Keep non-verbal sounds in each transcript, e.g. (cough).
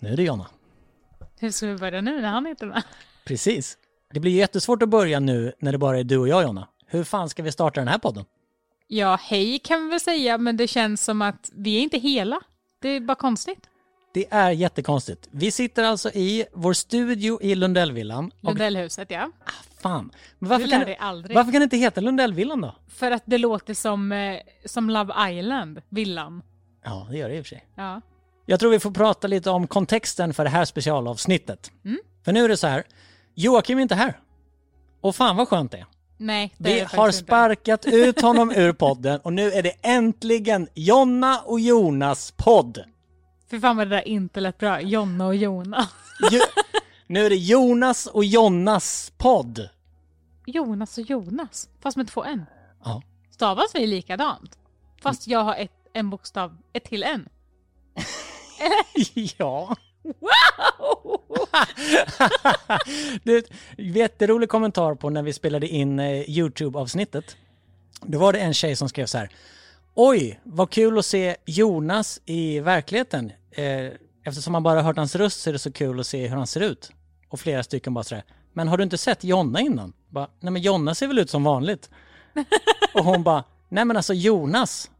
Nu är det Jonna. Hur ska vi börja nu när han inte är med? Precis. Det blir jättesvårt att börja nu när det bara är du och jag Jonna. Hur fan ska vi starta den här podden? Ja, hej kan vi väl säga, men det känns som att vi är inte hela. Det är bara konstigt. Det är jättekonstigt. Vi sitter alltså i vår studio i Lundellvillan. Och, Lundellhuset, ja. ah, fan. Men varför, Du kan lär dig aldrig. varför kan det inte heta Lundellvillan då? För att det låter som, eh, som Love Island, villan. Ja, det gör det i och för sig. Ja. Jag tror vi får prata lite om kontexten för det här specialavsnittet. Mm. För nu är det så här, Joakim är inte här. Och fan vad skönt det är. Nej, det är Vi det har faktiskt inte. sparkat ut (laughs) honom ur podden och nu är det äntligen Jonna och Jonas podd. Fy fan vad det där inte lät bra. Jonna och Jona. Jo, nu är det Jonas och Jonnas podd. Jonas och Jonas, fast med två n. Ja. Stavas vi likadant? Fast jag har ett, en bokstav, ett till n. (laughs) (laughs) ja. Wow! (laughs) En jätterolig kommentar på när vi spelade in eh, YouTube-avsnittet. Då var det en tjej som skrev så här. Oj, vad kul att se Jonas i verkligheten. Eh, eftersom man bara hört hans röst så är det så kul att se hur han ser ut. Och flera stycken bara sådär. Men har du inte sett Jonna innan? Bara, nej men Jonna ser väl ut som vanligt. (laughs) och hon bara, nej men alltså Jonas.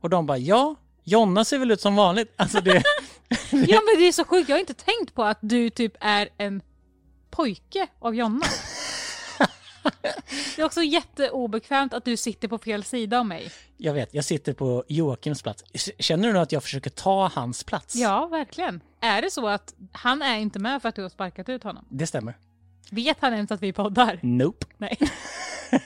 Och de bara, ja, Jonna ser väl ut som vanligt. Alltså det, (laughs) Ja men det är så sjukt, jag har inte tänkt på att du typ är en pojke av Jonna. (laughs) Det är också jätteobekvämt att du sitter på fel sida av mig. jag vet, jag sitter på Joakims plats. Känner du nu att jag försöker ta hans plats? Ja, verkligen. Är det så att han är inte med för att du har sparkat ut honom? Det stämmer. Vet han ens att vi poddar? Nope. Nej. (laughs)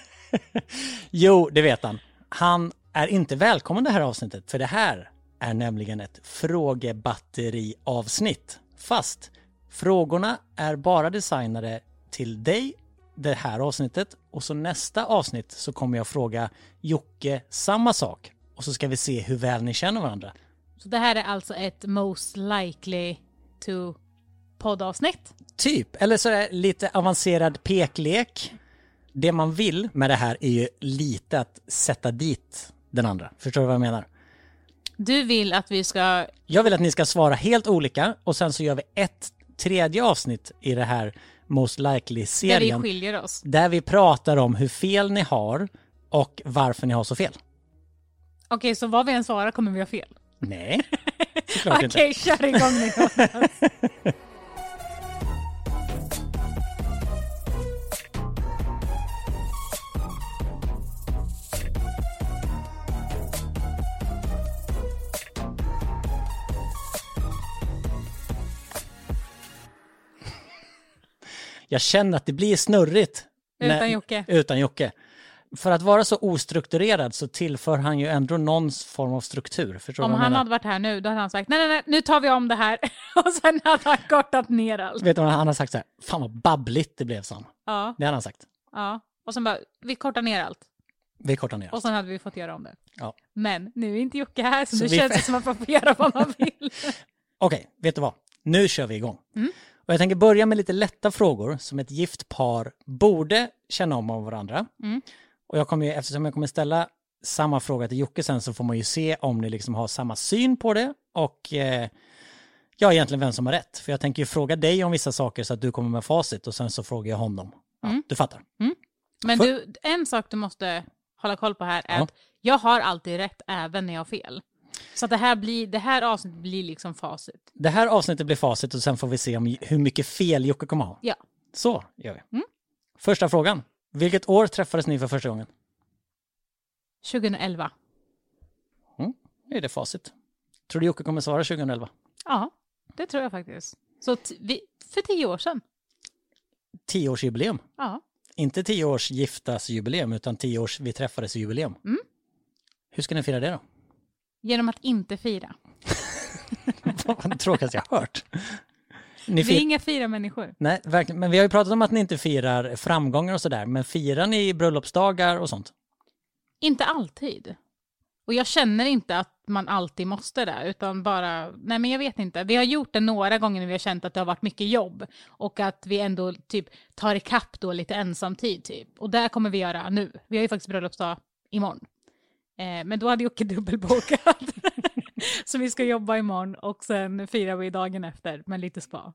Jo, det vet han. Han är inte välkommen det här avsnittet, för det här är nämligen ett frågebatteri-avsnitt. Fast frågorna är bara designade till dig det här avsnittet och så nästa avsnitt så kommer jag fråga Jocke samma sak och så ska vi se hur väl ni känner varandra. Så det här är alltså ett most likely to poddavsnitt? Typ, eller så är det lite avancerad peklek. Det man vill med det här är ju lite att sätta dit den andra. Förstår du vad jag menar? Du vill att vi ska... Jag vill att ni ska svara helt olika och sen så gör vi ett tredje avsnitt i det här Most Där vi Likely-serien. skiljer oss. Där vi pratar om hur fel ni har och varför ni har så fel. Okej, så vad vi än svarar kommer vi ha fel? Nej, såklart (laughs) Okej, inte. kör igång nu. (laughs) Jag känner att det blir snurrigt. Utan Jocke. Utan Jocke. För att vara så ostrukturerad så tillför han ju ändå någon form av struktur. Förstår Om han menar? hade varit här nu, då hade han sagt nej, nej, nej, nu tar vi om det här. (laughs) Och sen hade han kortat ner allt. Vet du vad han har sagt så här? Fan vad babbligt det blev, Sam. Ja, Det hade han sagt. ja. Och sen bara, vi kortar ner allt. Vi kortar ner. Och sen hade vi fått göra om det. Ja. Men nu är inte Jocke här, så, Så nu vi- känns det som att man får göra vad man vill. (laughs) Okej, vet du vad? Nu kör vi igång. Mm. Och jag tänker börja med lite lätta frågor som ett gift par borde känna om av varandra. Mm. Och jag kommer, ju- eftersom jag kommer ställa samma fråga till Jocke sen så får man ju se om ni liksom har samma syn på det och eh, ja, egentligen vem som har rätt. För jag tänker ju fråga dig om vissa saker så att du kommer med facit och sen så frågar jag honom. Ja, Mm. Du fattar. Men För- du, en sak du måste hålla koll på här är Ja. att jag har alltid rätt även när jag har fel. Så det här, blir, det här avsnittet blir liksom facit. Det här avsnittet blir facit och sen får vi se om, hur mycket fel Jocke kommer ha. Ja. Så gör vi. Mm. Första frågan. Vilket år träffades ni för första gången? 2011. Nu är det facit. Tror du Jocke kommer svara 2011? Ja, det tror jag faktiskt. Så vi, för tio år sedan. Tioårsjubileum. Ja. Inte tio års giftasjubileum utan tio års vi träffades jubileum. Mm. Hur ska ni fira det då? Genom att inte fira. (laughs) Vad tråkigaste jag hört. Ni Vi är inga fira-människor. Nej, verkligen. Men vi har ju pratat om att ni inte firar framgångar och sådär. Men firar ni bröllopsdagar och sånt? Inte alltid. Och jag känner inte att man alltid måste det, utan bara, nej men jag vet inte. Vi har gjort det några gånger när vi har känt att det har varit mycket jobb och att vi ändå typ tar ikapp då lite ensamtid typ. Och det kommer vi göra nu. Vi har ju faktiskt bröllopsdag imorgon. Eh, men då hade Jocke dubbelbokat. (laughs) Så vi ska jobba imorgon och sen firar vi dagen efter med lite spa.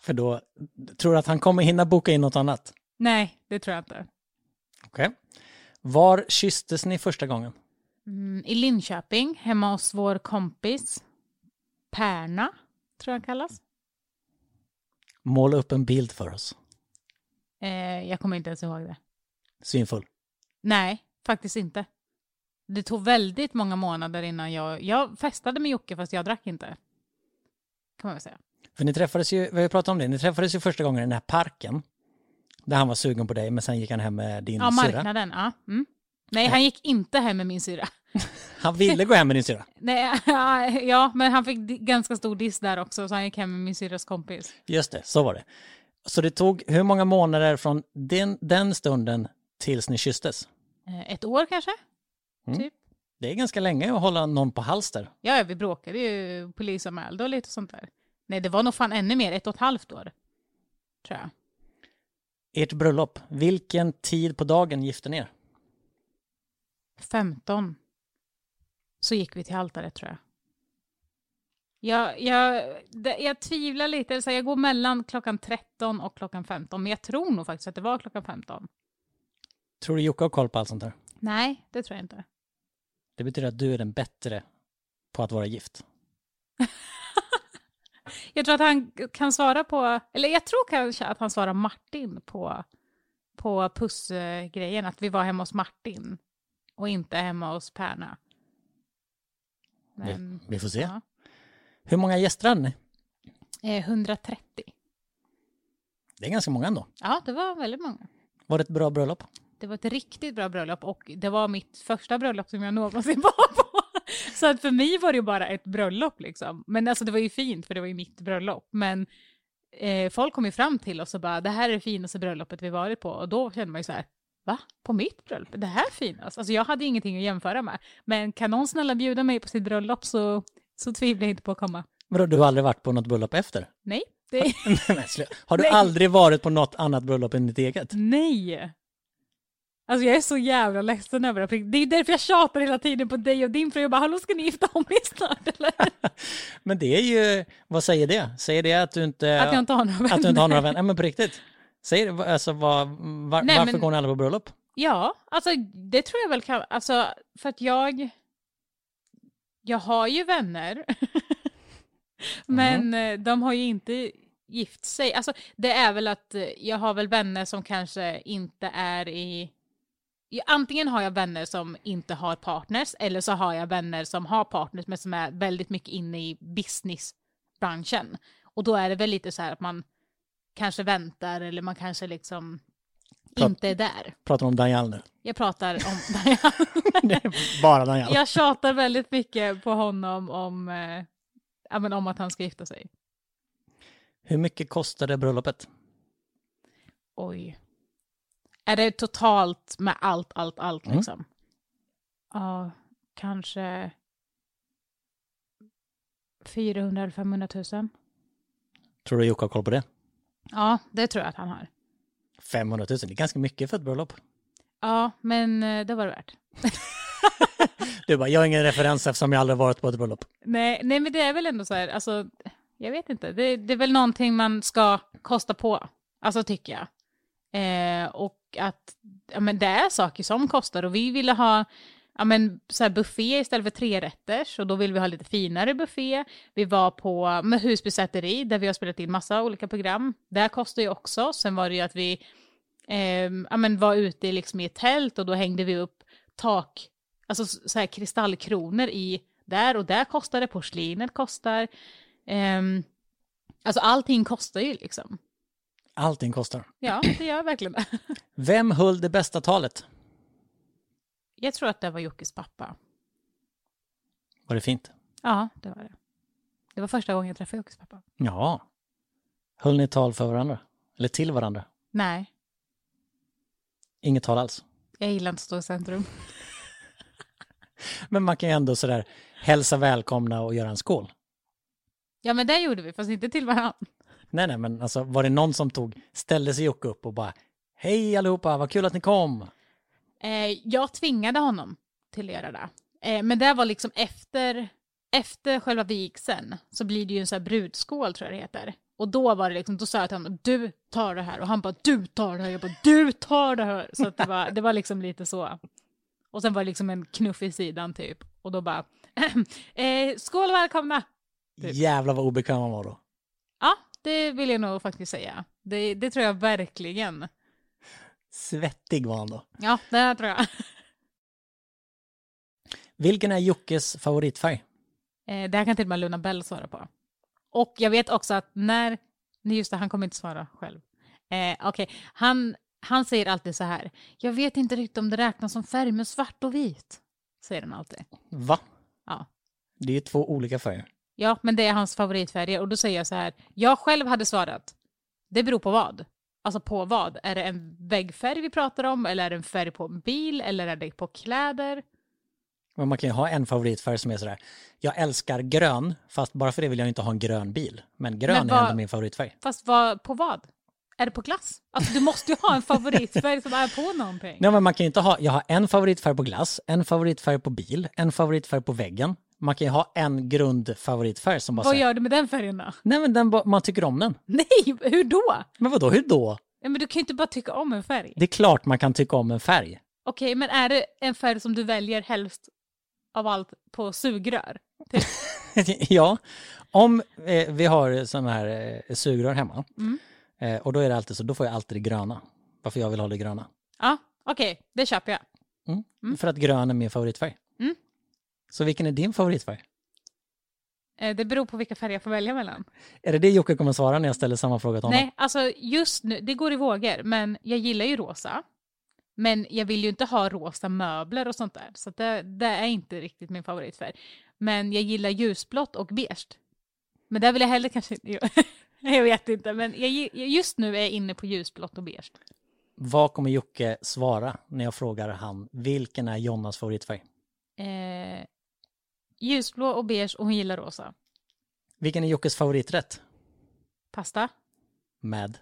För då tror du att han kommer hinna boka in något annat? Nej, det tror jag inte. Okej. Var kysstes ni första gången? Mm, I Linköping, hemma hos vår kompis Perna, tror jag kallas. Måla upp en bild för oss. Eh, jag kommer inte ens ihåg det. Svinfull. Nej, faktiskt inte. Det tog väldigt många månader innan jag... Jag festade med Jocke fast jag drack inte. Kan man väl säga. För ni träffades ju, vi har pratat om det, ni träffades ju första gången i den här parken. Där han var sugen på dig, men sen gick han hem med din Ja, syrra. marknaden. Ja. Mm. Nej, han gick inte hem med min syra. (laughs) Han ville gå hem med din syrra. (laughs) Nej, ja, men han fick ganska stor diss där också, så han gick hem med min syrras kompis. Just det, så var det. Så det tog hur många månader från den, den stunden tills ni kysstes? Eh, Ett år kanske? Mm. Typ. Det är ganska länge att hålla någon på halster. Ja, vi bråkade ju, polisanmälde och lite sånt där. Nej, det var nog fan ännu mer, ett och ett halvt år. Tror jag. Ert bröllop, vilken tid på dagen gifte ni er? 15. Så gick vi till altaret tror jag. Jag, jag, jag tvivlar lite, så jag går mellan klockan 13 och klockan 15, men jag tror nog faktiskt att det var klockan 15. Tror du Jocke har koll på allt sånt här? Nej, det tror jag inte. Det betyder att du är den bättre på att vara gift. (laughs) Jag tror att han kan svara på, eller jag tror kanske att han svarar Martin på, på pussgrejen, att vi var hemma hos Martin och inte hemma hos Perna. Men, Vi, får se. ja. Hur många gäster hade ni? Eh, 130. Det är ganska många ändå. Ja, det var väldigt många. Var det ett bra bröllop? Det var ett riktigt bra bröllop och det var mitt första bröllop som jag någonsin (laughs) var på. Så att för mig var det ju bara ett bröllop liksom. Men alltså det var ju fint för det var ju mitt bröllop. Men eh, folk kom ju fram till oss och bara det här är det finaste bröllopet vi varit på. Och då kände man ju så här, va? På mitt bröllop? Det här är finast? Alltså jag hade ingenting att jämföra med. Men kan någon snälla bjuda mig på sitt bröllop så, så tvivlar jag inte på att komma. Vadå, du har aldrig varit på något bröllop efter? Nej, det (laughs) har du aldrig varit på något annat bröllop än ditt eget? Nej! Alltså jag är så jävla ledsen över det. Det är därför jag tjatar hela tiden på dig och din fru. Jag bara, hallå ska ni gifta om er snart eller? (laughs) Men det är ju, vad säger det? Säger det att du inte, Att jag inte har några vänner. att du inte har några vänner? Nej men på riktigt. Säger det, alltså vad, var, Nej, varför men- går ni aldrig på bröllop? Ja, alltså det tror jag väl kan, alltså för att jag, jag har ju vänner. (laughs) Men eh, de har ju inte gift sig. Alltså det är väl att eh, jag har väl vänner som kanske inte är i Antingen har jag vänner som inte har partners eller så har jag vänner som har partners men som är väldigt mycket inne i businessbranschen. Och då är det väl lite så här att man kanske väntar eller man kanske liksom Prat- inte är där. Pratar om Daniel nu. Jag pratar om (laughs) är bara Daniel. Jag tjatar väldigt mycket på honom om, eh, men om att han ska gifta sig. Hur mycket kostade bröllopet? Oj. Är det totalt med allt, allt, allt Mm. liksom? Ja, kanske 400 eller 500 000. Tror du Jocke har koll på det? Ja, det tror jag att han har. 500 000, det är ganska mycket för ett bröllop. Ja, men eh, det var det värt. (laughs) Du bara, jag har ingen referens eftersom jag aldrig varit på ett bröllop. Nej, nej, men det är väl ändå så här, alltså, jag vet inte, det, det är väl någonting man ska kosta på, alltså tycker jag. Eh, och att ja, men det är saker som kostar och vi ville ha ja, men, så här buffé istället för trerätters och då vill vi ha lite finare buffé. Vi var på med Husby säteri där vi har spelat in massa olika program. Det kostar ju också. Sen var det ju att vi eh, ja, men var ute liksom i ett tält och då hängde vi upp tak, alltså så här kristallkronor i där och där kostar det, porslinet kostar. Eh, alltså allting kostar ju liksom. Allting kostar. Ja, det gör verkligen det. (clears throat) Vem höll det bästa talet? Jag tror att det var Jockes pappa. Var det fint? Ja, det var det. Det var första gången jag träffade Jockes pappa. Ja. Höll ni tal för varandra? Eller till varandra? Nej, Inget tal alls? jag gillar inte att stå i centrum. (laughs) Men man kan ju ändå sådär hälsa välkomna och göra en skål. Ja, men det gjorde vi, fast inte till varandra. Nej, nej, men alltså var det någon som tog, ställde sig Jocke upp och bara Hej allihopa, vad kul att ni kom. Eh, jag tvingade honom till att göra det. Eh, men det var liksom efter, efter själva vigseln så blir det ju en sån här brudskål tror jag det heter. Och då var det liksom, då sa jag till honom, du tar det här. Och han bara, du tar det här. Jag bara, du tar det här. Så det, var, det var liksom lite så. Och sen var det liksom en knuff i sidan typ. Och då bara, (laughs) eh, skål och välkomna! Typ. Jävlar vad obekväm han var då. Det vill jag nog faktiskt säga. Det, det tror jag verkligen. Svettig var han då. Ja, det tror jag. Vilken är Jockes favoritfärg? Eh, det här kan till och med Luna Bell svara på. Och jag vet också att när, nej just det, han kommer inte svara själv. Eh, Okej, okay. han, han säger alltid så här, jag vet inte riktigt om det räknas som färg, men svart och vit, säger han alltid. Va? Ja. Det är ju två olika färger. Ja, men det är hans favoritfärger och då säger jag så här, jag själv hade svarat, det beror på vad. Alltså på vad? Är det en väggfärg vi pratar om eller är det en färg på en bil eller är det på kläder? Men man kan ju ha en favoritfärg som är sådär, jag älskar grön, fast bara för det vill jag inte ha en grön bil. Men grön Men vad, är ändå min favoritfärg. Fast vad, på vad? Är det på glass? Alltså du måste ju ha en favoritfärg som är på någonting. Nej men man kan ju inte ha, jag har en favoritfärg på glass, en favoritfärg på bil, en favoritfärg på väggen. Man kan ju ha en grundfavoritfärg som bara Vad gör du med den färgen då? Nej men den, man tycker om den. Nej, hur då? Men vadå, hur då? Nej, men du kan ju inte bara tycka om en färg. Det är klart man kan tycka om en färg. Okej, men är det en färg som du väljer helst av allt på sugrör? Typ? (laughs) ja, om eh, vi har sådana här eh, sugrör hemma mm. eh, och då är det alltid så, då får jag alltid det gröna. Varför jag vill ha det gröna. Ja, okej, det köper jag. Mm. Mm. För att grön är min favoritfärg. Mm. Så vilken är din favoritfärg? Eh, det beror på vilka färger jag får välja mellan. Är det det Jocke kommer svara när jag ställer samma fråga till honom? Nej, alltså just nu, det går i vågor, men jag gillar ju rosa. Men jag vill ju inte ha rosa möbler och sånt där, så det, det är inte riktigt min favoritfärg. Men jag gillar ljusblått och beige. Men där vill jag hellre kanske (laughs) Jag vet inte, men jag, just nu är jag inne på ljusblått och beige. Vad kommer Jocke svara när jag frågar han vilken är Jonnas favoritfärg? Eh, ljusblå och beige och hon gillar rosa. Vilken är Jockes favoriträtt? Pasta. Med?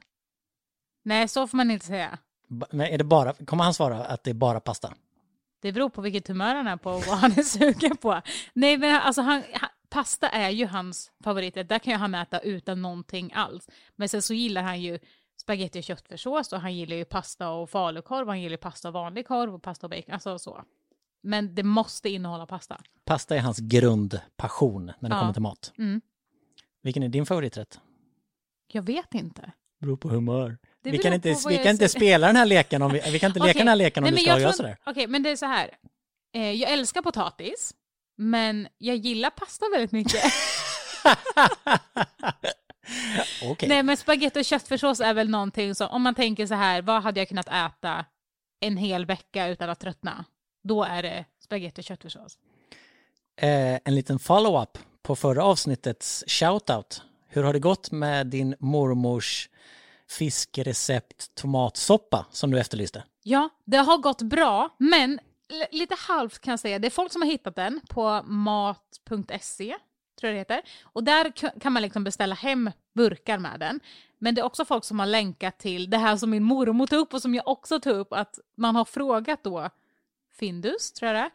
Nej, så får man inte säga. Men är det bara, kommer han svara att det är bara pasta? Det beror på vilket humör han är på och vad han är (laughs) sugen på. Nej, men alltså han, han, pasta är ju hans favoriträtt. Där kan ju han äta utan någonting alls. Men sen så gillar han ju spagetti och köttfärssås och han gillar ju pasta och falukorv, han gillar pasta och vanlig korv och pasta och bacon, alltså så. Men det måste innehålla pasta. Pasta är hans grundpassion när det ja. kommer till mat. Mm. Vilken är din favoriträtt? Jag vet inte. Beror på humör. Vi kan, inte, vi kan inte spela den här leken om vi, vi kan inte leka den här leken om Nej, du ska göra sådär. Okej, men det är så här. Eh, jag älskar potatis, men jag gillar pasta väldigt mycket. (laughs) okay. Nej, men spagetti och köttfärssås är väl någonting som, om man tänker så här, vad hade jag kunnat äta en hel vecka utan att tröttna? Då är det spagetti och köttfärssås. Eh, en liten follow-up på förra avsnittets shoutout. Hur har det gått med din mormors fiskrecept tomatsoppa som du efterlyste? Ja, det har gått bra, men lite halvt kan jag säga. Det är folk som har hittat den på mat.se, tror jag det heter. Och där kan man liksom beställa hem burkar med den. Men det är också folk som har länkat till det här som min mormor tog upp och som jag också tog upp, att man har frågat då Findus, tror jag det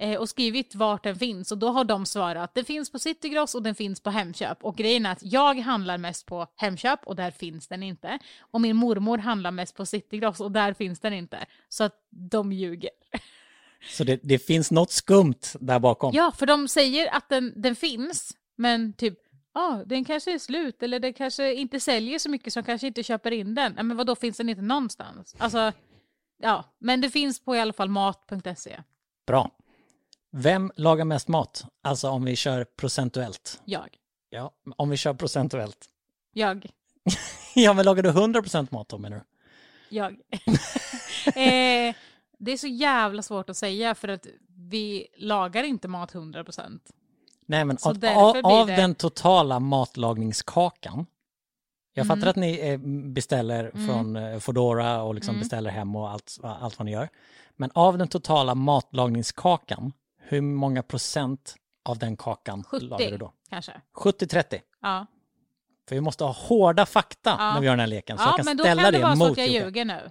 är, eh, och skrivit vart den finns och då har de svarat att den finns på Citygross och den finns på Hemköp och grejen är att jag handlar mest på Hemköp och där finns den inte och min mormor handlar mest på Citygross och där finns den inte så att de ljuger. (laughs) Så det, det finns något skumt där bakom? Ja, för de säger att den, den finns men typ ja, ah, den kanske är slut eller den kanske inte säljer så mycket som kanske inte köper in den. men vad då finns den inte någonstans? Alltså, ja, men det finns på i alla fall mat.se. Bra. Vem lagar mest mat? Alltså om vi kör procentuellt. Jag. Ja, om vi kör procentuellt. Jag. (laughs) ja, men lagar du 100% mat då menar du? Jag. (laughs) (laughs) eh, det är så jävla svårt att säga för att vi lagar inte mat 100%. Nej, men av, av det... den totala matlagningskakan. Jag mm. fattar att ni eh, beställer mm. från eh, Fodora och liksom mm. beställer hem och allt, allt vad ni gör. Men av den totala matlagningskakan, hur många procent av den kakan 70, lagar du då? kanske. 70-30? Ja. För vi måste ha hårda fakta ja. när vi gör den här leken. Så ja, jag kan men då ställa kan det, det vara så att jag ljuger nu.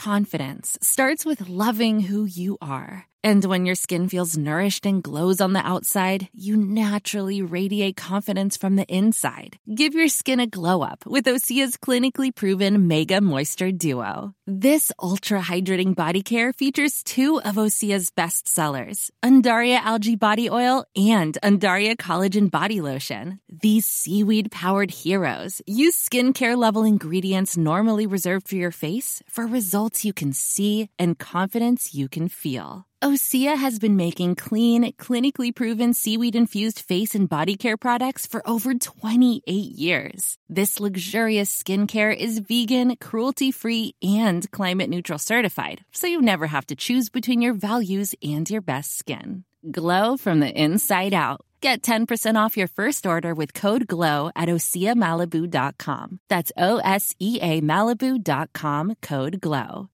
Confidence starts with loving who you are. And when your skin feels nourished and glows on the outside, you naturally radiate confidence from the inside. Give your skin a glow up with Osea's clinically proven Mega Moisture Duo. This ultra hydrating body care features two of Osea's best sellers, Undaria Algae Body Oil and Undaria Collagen Body Lotion. These seaweed powered heroes use skincare level ingredients normally reserved for your face for results you can see and confidence you can feel. Osea has been making clean, clinically proven seaweed infused face and body care products for over 28 years. This luxurious skincare is vegan, cruelty free, and climate neutral certified, so you never have to choose between your values and your best skin. Glow from the inside out. Get 10% off your first order with code GLOW at OseaMalibu.com. That's O S E A Malibu.com code GLOW.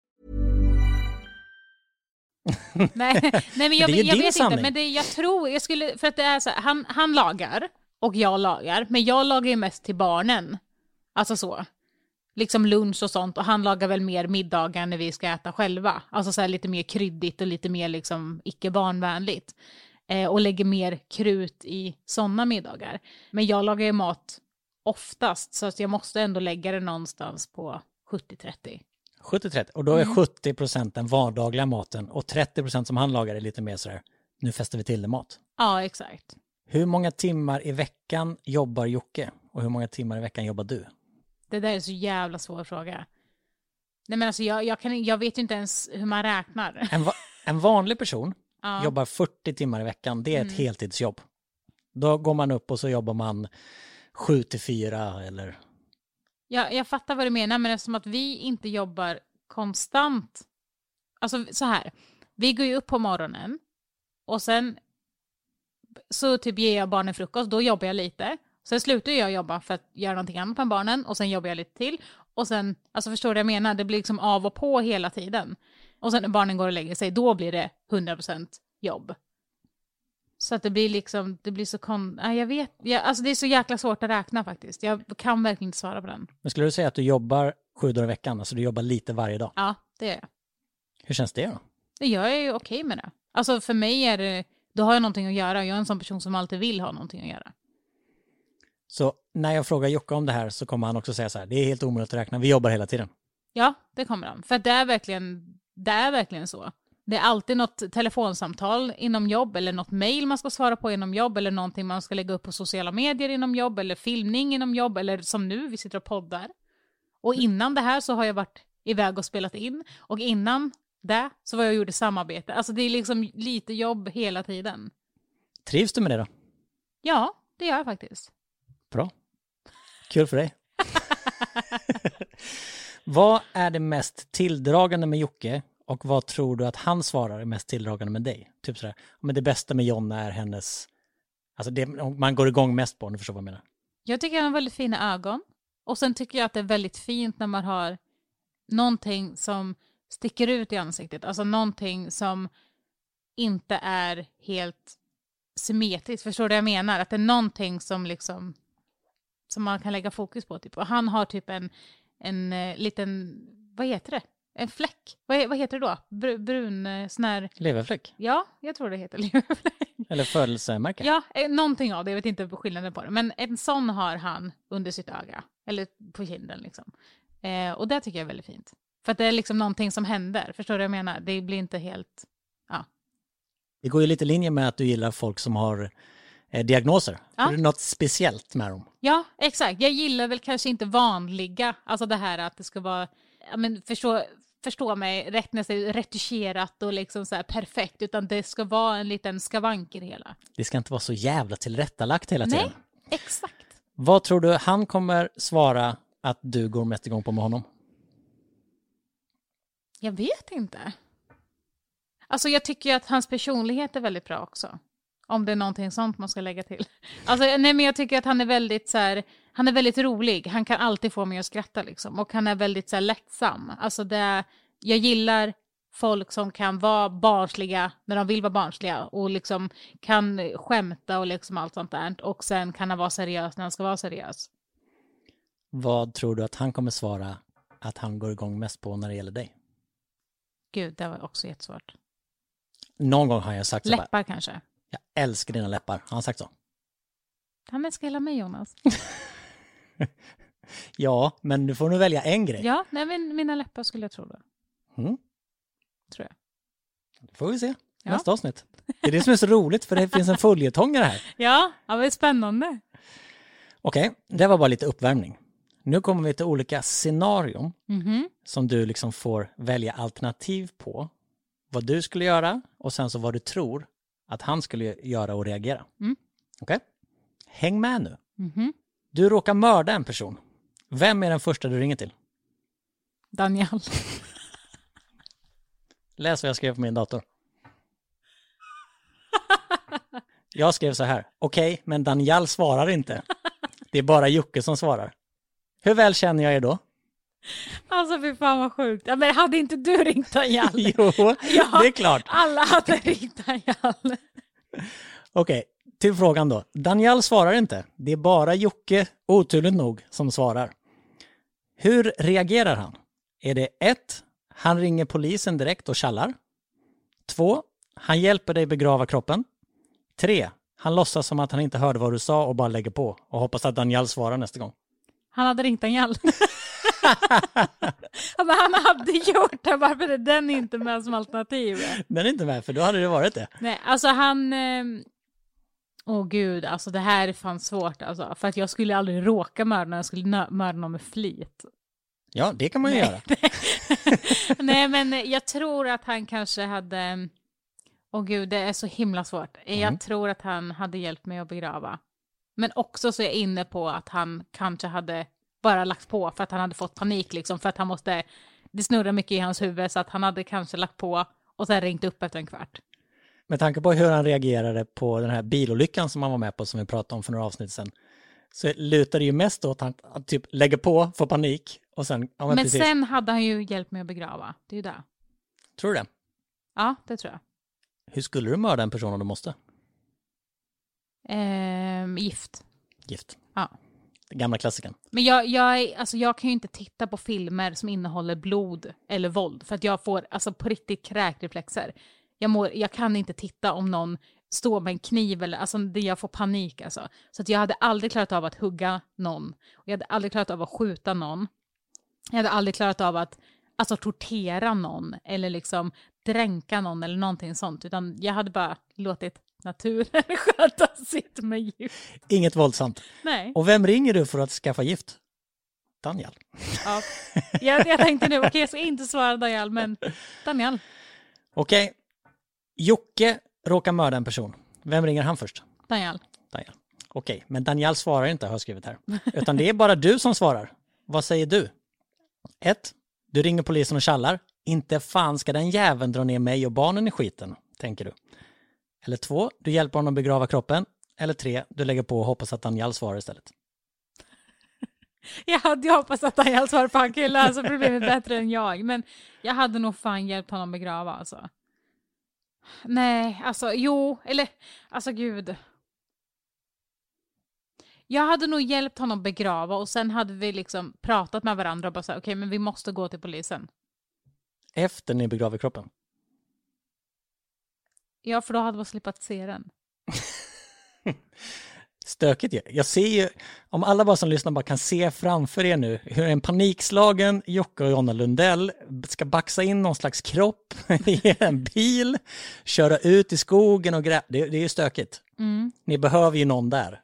(laughs) Nej, nej men jag, Det är jag vet sanning. inte, men det, jag tror, jag skulle, för att det är så här, han, han lagar och jag lagar, men jag lagar ju mest till barnen. Alltså så. Liksom lunch och sånt och han lagar väl mer middagar när vi ska äta själva. Alltså så här lite mer kryddigt och lite mer liksom icke barnvänligt. Eh, och lägger mer krut i sådana middagar. Men jag lagar ju mat oftast så att jag måste ändå lägga det någonstans på 70-30. 70-30. Och då är Mm. 70% den vardagliga maten och 30% som han lagar är lite mer sådär, nu fäster vi till det mat. Ja, exakt. Hur många timmar i veckan jobbar Jocke? Och hur många timmar i veckan jobbar du? Det där är så jävla svår fråga. Nej men alltså jag, jag, kan, jag vet ju inte ens hur man räknar. En, va- en vanlig person (laughs) Ja. jobbar 40 timmar i veckan, det är ett Mm. heltidsjobb. Då går man upp och så jobbar man 7 till 4 eller Jag, jag fattar vad du menar, men eftersom att vi inte jobbar konstant. Alltså så här, vi går ju upp på morgonen och sen så typ ger jag barnen frukost, då jobbar jag lite. Sen slutar jag jobba för att göra någonting annat med barnen och sen jobbar jag lite till. Och sen, alltså förstår du vad jag menar? Det blir liksom av och på hela tiden. Och sen när barnen går och lägger sig, då blir det 100% jobb. Så att det blir liksom, det blir så kon... Nej, jag vet, jag, alltså det är så jäkla svårt att räkna faktiskt. Jag kan verkligen inte svara på den. Men skulle du säga att du jobbar sju dagar i veckan, alltså du jobbar lite varje dag? Ja, det är jag. Hur känns det då? Det gör jag ju okej med det. Alltså för mig är det, då har jag någonting att göra. Jag är en sån person som alltid vill ha någonting att göra. Så när jag frågar Jocke om det här så kommer han också säga så här, det är helt omöjligt att räkna, vi jobbar hela tiden. Ja, det kommer han. För det är verkligen, det är verkligen så. Det är alltid något telefonsamtal inom jobb eller något mejl man ska svara på inom jobb eller någonting man ska lägga upp på sociala medier inom jobb eller filmning inom jobb eller som nu, vi sitter och poddar. Och innan det här så har jag varit iväg och spelat in och innan det så var jag och gjorde samarbete. Alltså det är liksom lite jobb hela tiden. Trivs du med det då? Ja, det gör jag faktiskt. Kul för dig. (laughs) vad är det mest tilldragande med Jocke och vad tror du att han svarar är mest tilldragande med dig? Typ sådär, men det bästa med Jonna är hennes, alltså det man går igång mest på, om du förstår vad jag menar. Jag tycker han har väldigt fina ögon. Och sen tycker jag att det är väldigt fint när man har någonting som sticker ut i ansiktet. Alltså någonting som inte är helt symmetriskt. Förstår du vad jag menar? Att det är någonting som liksom som man kan lägga fokus på. Typ. Och han har typ en, en eh, liten, vad heter det? En fläck. Vad, vad heter det då? Br, brun eh, sån här, Leverfläck? ja, jag tror det heter (laughs) leverfläck. Eller födelsemärke? Ja, eh, någonting av det. Jag vet inte skillnaden på det. Men en sån har han under sitt öga. Eller på kinden liksom. Eh, och det tycker jag är väldigt fint. För att det är liksom någonting som händer. Förstår du vad jag menar? Det blir inte helt... Ja. Det går ju lite i linje med att du gillar folk som har diagnoser. Ja. Är det något speciellt med dem? ja, exakt. Jag gillar väl kanske inte vanliga. Alltså det här att det ska vara... Ja, men förstå, förstå mig rätt, nästan retuscherat och liksom så här perfekt. Utan det ska vara en liten skavank i det hela. Det ska inte vara så jävla tillrättalagt hela tiden. Nej, exakt. Vad tror du han kommer svara att du går mest igång på med honom? Jag vet inte. Alltså jag tycker ju att hans personlighet är väldigt bra också. Om det är någonting sånt man ska lägga till. (laughs) Alltså, nej, men jag tycker att han är väldigt så här, han är väldigt rolig. Han kan alltid få mig att skratta liksom. Och han är väldigt så här, lättsam. Alltså det, jag gillar folk som kan vara barnsliga när de vill vara barnsliga och liksom kan skämta och liksom allt sånt där. Och sen kan han vara seriös när han ska vara seriös. Vad tror du att han kommer svara att han går igång mest på när det gäller dig? Gud, det var också jättesvårt. Någon gång har jag sagt så bara, Läppar kanske. Jag älskar dina läppar. Har han sagt så? Han älskar hela mig Jonas. (laughs) Ja, men du får nog välja en grej. Ja, nej, men mina läppar skulle jag tro det. Mm. Tror jag. Det får vi se Ja. nästa avsnitt. Det är det som är så roligt, för det finns en följetong i det här. (laughs) Ja, ja det är spännande. Okej, det var bara lite uppvärmning. Nu kommer vi till olika scenarion Mhm. som du liksom får välja alternativ på. Vad du skulle göra och sen så vad du tror att han skulle göra och reagera. Mm. Okej? Häng med nu. Mhm. Du råkar mörda en person. Vem är den första du ringer till? Daniel. Läs vad jag skrev på min dator. Jag skrev så här. Okej, men Daniel svarar inte. Det är bara Jocke som svarar. Hur väl känner jag er då? Alltså fy fan vad sjukt. Ja, men hade inte du ringt Daniel? (laughs) Jo, Ja. det är klart. Alla hade ringt Daniel. Okej, till frågan då. Daniel svarar inte. Det är bara Jocke, oturligt nog, som svarar. Hur reagerar han? Är det 1. Han ringer polisen direkt och kallar. 2. Han hjälper dig begrava kroppen. 3. Han låtsas som att han inte hörde vad du sa och bara lägger på och hoppas att Daniel svarar nästa gång. Han hade ringt Daniel. (laughs) (laughs) han hade gjort det, varför är den inte med som alternativ? Den är inte med, för då hade det varit det. Nej, alltså han... ehm, Åh gud, alltså det här är fan svårt alltså. För att jag skulle aldrig råka mörda någon, jag skulle mörda någon med flit. Ja, det kan man ju göra. (laughs) Nej men jag tror att han kanske hade... Åh gud, det är så himla svårt. Jag tror att han hade hjälpt mig att begrava. Men också så är jag inne på att han kanske hade bara lagt på för att han hade fått panik liksom. För att han måste... Det snurrar mycket i hans huvud så att han hade kanske lagt på och sen ringt upp efter en kvart. Med tanke på hur han reagerade på den här bilolyckan som han var med på, som vi pratade om för några avsnitt sedan, så lutar det ju mest åt att han typ lägger på, får panik och sen, ja men, Men sen hade han ju hjälpt mig att begrava. Det är ju det. Tror du det? Ja, det tror jag. Hur skulle du mörda en person om du måste? Ehm, gift. Gift. Ja. Den gamla klassikern. Men jag, jag, är- alltså jag kan ju inte titta på filmer som innehåller blod eller våld för att jag får alltså på riktigt kräkreflexer. Jag, mår, jag kan inte titta om någon står med en kniv eller alltså det, jag får panik alltså. Så att jag hade aldrig klarat av att hugga någon. Och jag hade aldrig klarat av att skjuta någon. Jag hade aldrig klarat av att alltså, tortera någon eller liksom dränka någon eller någonting sånt. Utan jag hade bara låtit naturen (laughs) sköta sitt med gift. Inget våldsamt. Nej. Och vem ringer du för att skaffa gift? Daniel. Ja. Jag, jag tänkte nu, okej jag ska inte svara Daniel, men Daniel. Okej. Jocke råkar mörda en person. Vem ringer han först? Daniel. Daniel. Okej, men Daniel svarar inte har jag skrivit här. Utan det är bara du som svarar. Vad säger du? 1. Du ringer polisen och kallar. Inte fan ska den jäveln dra ner mig och barnen i skiten, tänker du. Eller två, Du hjälper honom begrava kroppen. Eller tre, Du lägger på och hoppas att Daniel svarar istället. (laughs) Jag hade ju hoppats att Daniel svarade på han kan alltså, ju lösa problemet bättre än jag, men jag hade nog fan hjälpt honom begrava alltså. Nej, alltså jo, eller alltså gud. Jag hade nog hjälpt honom begrava och sen hade vi liksom pratat med varandra och bara sagt okej men vi måste gå till polisen. Efter ni begraver kroppen. Ja, för då hade man slippat se den. (laughs) Stökigt ju. Jag ser ju, om alla bara som lyssnar bara kan se framför er nu hur en panikslagen Jocke och Jonna Lundell ska baxa in någon slags kropp (laughs) i en bil, köra ut i skogen och grä... Det, det är ju stökigt. Mm, Ni behöver ju någon där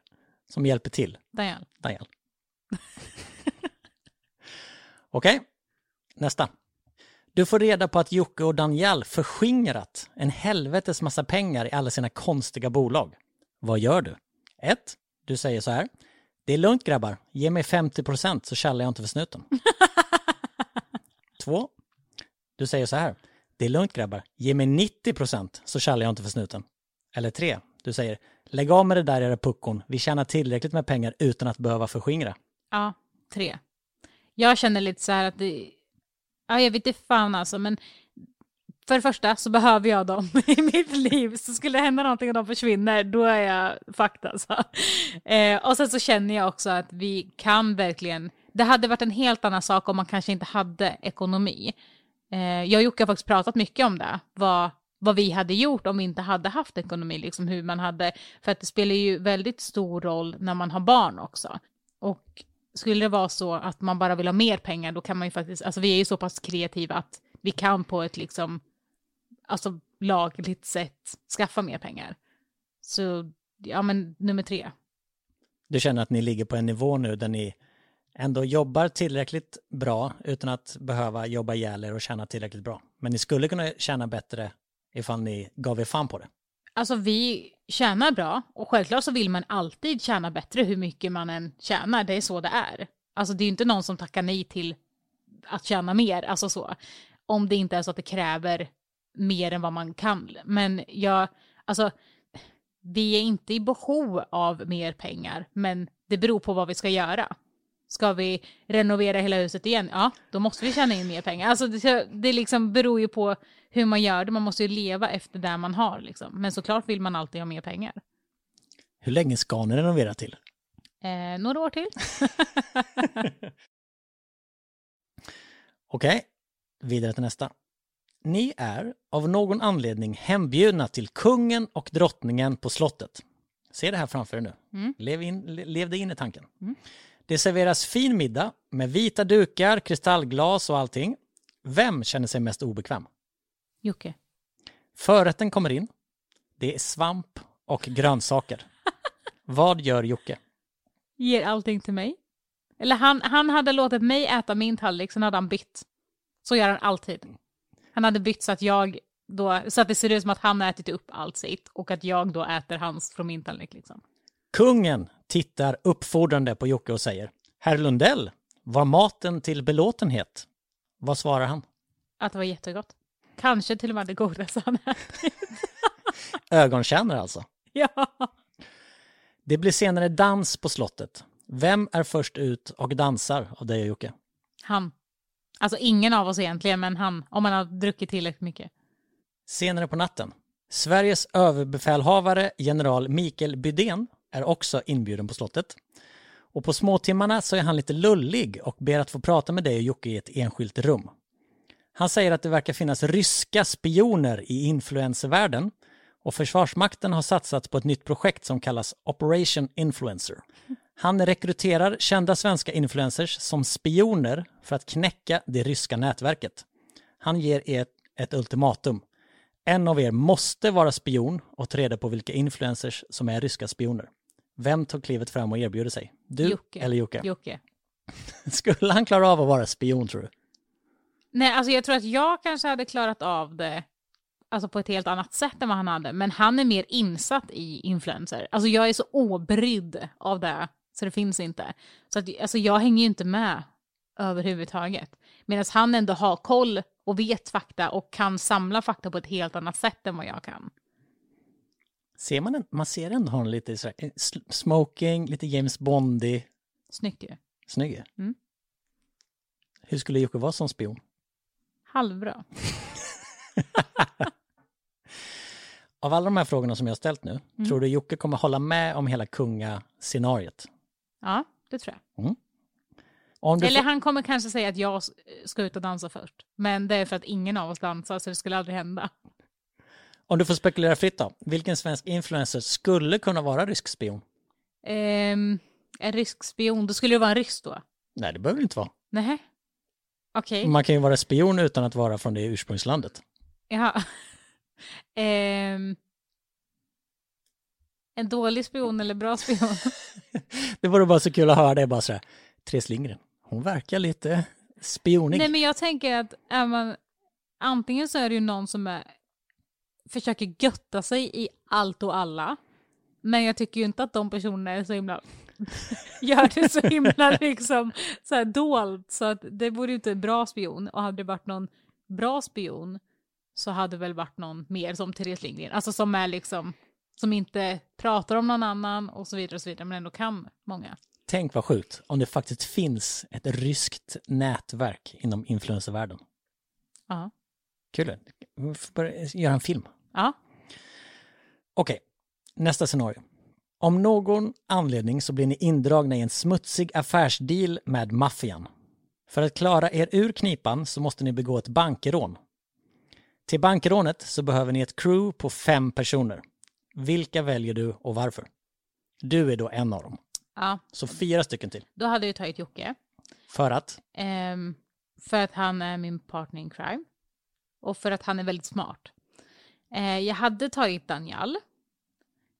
som hjälper till. Daniel. Daniel. (laughs) Okej, nästa. Du får reda på att Jocke och Daniel förskingrat en helvetes massa pengar i alla sina konstiga bolag. Vad gör du? 1. Du säger så här. Det är lugnt grabbar, ge mig 50% så kallar jag inte för snuten. (laughs) 2. Du säger så här. Det är lugnt grabbar. Ge mig 90% så kallar jag inte för snuten. Eller 3. Du säger. Lägg av med det där era puckon. Vi tjänar tillräckligt med pengar utan att behöva förskingra. Ja, tre. Jag känner lite så här att det... Ja, jag vet inte fan alltså, men för det första så behöver jag dem (laughs) i mitt liv. Så skulle det hända någonting och de försvinner, då är jag fucked alltså. Eh, och sen så känner jag också att vi kan verkligen... Det hade varit en helt annan sak om man kanske inte hade ekonomi. Eh, jag och Jocke har faktiskt pratat mycket om det. Vad, vad vi hade gjort om vi inte hade haft ekonomi. Liksom hur man hade, för att det spelar ju väldigt stor roll när man har barn också. Och skulle det vara så att man bara vill ha mer pengar, då kan man ju faktiskt, alltså vi är ju så pass kreativa att vi kan på ett liksom, alltså lagligt sätt skaffa mer pengar. Så, ja men nummer tre. Du känner att ni ligger på en nivå nu där ni ändå jobbar tillräckligt bra utan att behöva jobba ihjäl er och tjäna tillräckligt bra. Men ni skulle kunna tjäna bättre ifall ni gav er fan på det. Alltså vi tjänar bra och självklart så vill man alltid tjäna bättre hur mycket man än tjänar. Det är så det är. Alltså det är ju inte någon som tackar nej till att tjäna mer, alltså så. Om det inte är så att det kräver mer än vad man kan. Men jag, alltså, vi är inte i behov av mer pengar, men det beror på vad vi ska göra. Ska vi renovera hela huset igen? Ja, då måste vi tjäna in mer pengar. Alltså det, det liksom beror ju på hur man gör det. Man måste ju leva efter det man har. Liksom. Men såklart vill man alltid ha mer pengar. Hur länge ska ni renovera till? Eh, några år till. (laughs) Okej, vidare till nästa. Ni är av någon anledning hembjudna till kungen och drottningen på slottet. Se det här framför er nu. Mm. Lev, in, le- lev dig in i tanken. Det serveras fin middag med vita dukar, kristallglas och allting. Vem känner sig mest obekväm? Jocke. Förrätten kommer in. Det är svamp och grönsaker. (laughs) Vad gör Jocke? Ger allting till mig. Eller han, han hade låtit mig äta min tallrik, sen hade han bytt. Så gör han alltid. Han hade bytt så att jag då, så att det ser ut som att han har ätit upp allt sitt och att jag då äter hans från min tallrik liksom. Kungen tittar uppfordrande på Jocke och säger Herr Lundell, var maten till belåtenhet? Vad svarar han? Att det var jättegott. Kanske till och med det godaste han ätit. (laughs) Ögontjänare alltså. (laughs) Ja. Det blir senare dans på slottet. Vem är först ut och dansar av dig och Jocke? Han. Alltså ingen av oss egentligen, men han. Om man har druckit tillräckligt mycket. Senare på natten. Sveriges överbefälhavare general Mikael Bydén är också inbjuden på slottet. Och på småtimmarna så är han lite lullig och ber att få prata med dig och Jocke i ett enskilt rum. Han säger att det verkar finnas ryska spioner i influencervärlden och Försvarsmakten har satsat på ett nytt projekt som kallas Operation Influencer. Han rekryterar kända svenska influencers som spioner för att knäcka det ryska nätverket. Han ger er ett, ultimatum. En av er måste vara spion och ta reda på vilka influencers som är ryska spioner. Vem tog klivet fram och erbjuder sig? Du Jocke. eller Jocke? Jocke. (laughs) Skulle han klara av att vara spion tror du? Nej, alltså jag tror att jag kanske hade klarat av det alltså på ett helt annat sätt än vad han hade. Men han är mer insatt i influencer. Alltså jag är så obrydd av det, så det finns inte. Så att, alltså jag hänger ju inte med överhuvudtaget. Medan han ändå har koll och vet fakta och kan samla fakta på ett helt annat sätt än vad jag kan. Ser man, en, man ser ändå honom lite sådär, eh, sl- smoking, lite James Bondy. Snyggt ju. Snygg ju. Mm. Hur skulle Jocke vara som spion? Halvbra. (laughs) Av alla de här frågorna som jag har ställt nu, Mm. tror du Jocke kommer hålla med om hela kungascenariet? Ja, det tror jag. Du Eller får, han kommer kanske säga att jag ska ut och dansa först. Men det är för att ingen av oss dansar så det skulle aldrig hända. Om du får spekulera fritt då, vilken svensk influencer skulle kunna vara rysk spion? Ehm, en rysk spion, då skulle det vara en ryss då? Nej, det behöver det inte vara. Nej. Okej, Man kan ju vara spion utan att vara från det ursprungslandet. jaha. (laughs) Ehm, en dålig spion eller bra spion? (laughs) Det vore bara så kul att höra det bara sådär, Therese Lindgren, hon verkar lite spionig. Nej men jag tänker att är man, antingen så är det ju någon som är, försöker götta sig i allt och alla. Men jag tycker ju inte att de personerna är så himla, (laughs) gör det så himla liksom så här dolt. Så att det vore ju inte en bra spion. Och hade det varit någon bra spion så hade väl varit någon mer som Therese Lindgren. Alltså som är liksom, som inte pratar om någon annan och så vidare och så vidare, men ändå kan många. Tänk vad sjukt om det faktiskt finns ett ryskt nätverk inom influencervärlden. Ja. Kul. Vi får börja göra en film. Ja. Okej, nästa scenario. Om någon anledning så blir ni indragna i en smutsig affärsdeal med maffian. För att klara er ur knipan så måste ni begå ett bankrån. Till bankrånet så behöver ni ett crew på fem personer. Vilka väljer du och varför? Du är då en av dem. ja. Så fyra stycken till. Då hade jag tagit Jocke. För att? Ehm, för att han är min partner in crime. Och för att han är väldigt smart. Eh, jag hade tagit Daniel.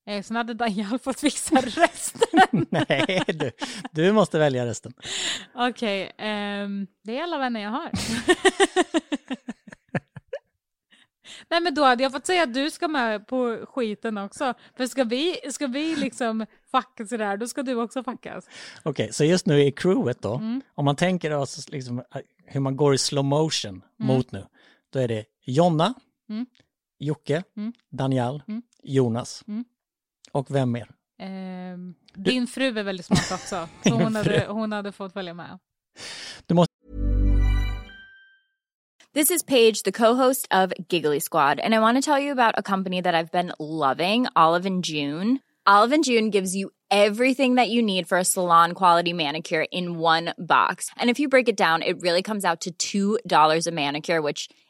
Eh, sen hade Daniel (laughs) fått fixa resten. (laughs) Nej, du, du måste välja resten. Okej, ehm, det är alla vänner jag har. (laughs) Nej men då hade jag fått säga att du ska med på skiten också. För ska vi, ska vi liksom fucka sådär, då ska du också fuckas. Okej, så just nu i crewet då, om man tänker oss liksom eh, hur man går i slow motion mot nu, då är det Jonna, Mm. Jocke, Mm. Daniel, Mm. Jonas Mm. och vem mer? Ehm, din fru är väldigt smart också. (laughs) Så hon hade, hon hade fått följa med. This is Paige, the co-host of Giggly Squad, and I want to tell you about a company that I've been loving, Olive and June. Olive and June gives you everything that you need for a salon quality manicure in one box. And if you break it down, it really comes out to $2 a manicure, which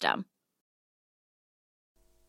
system.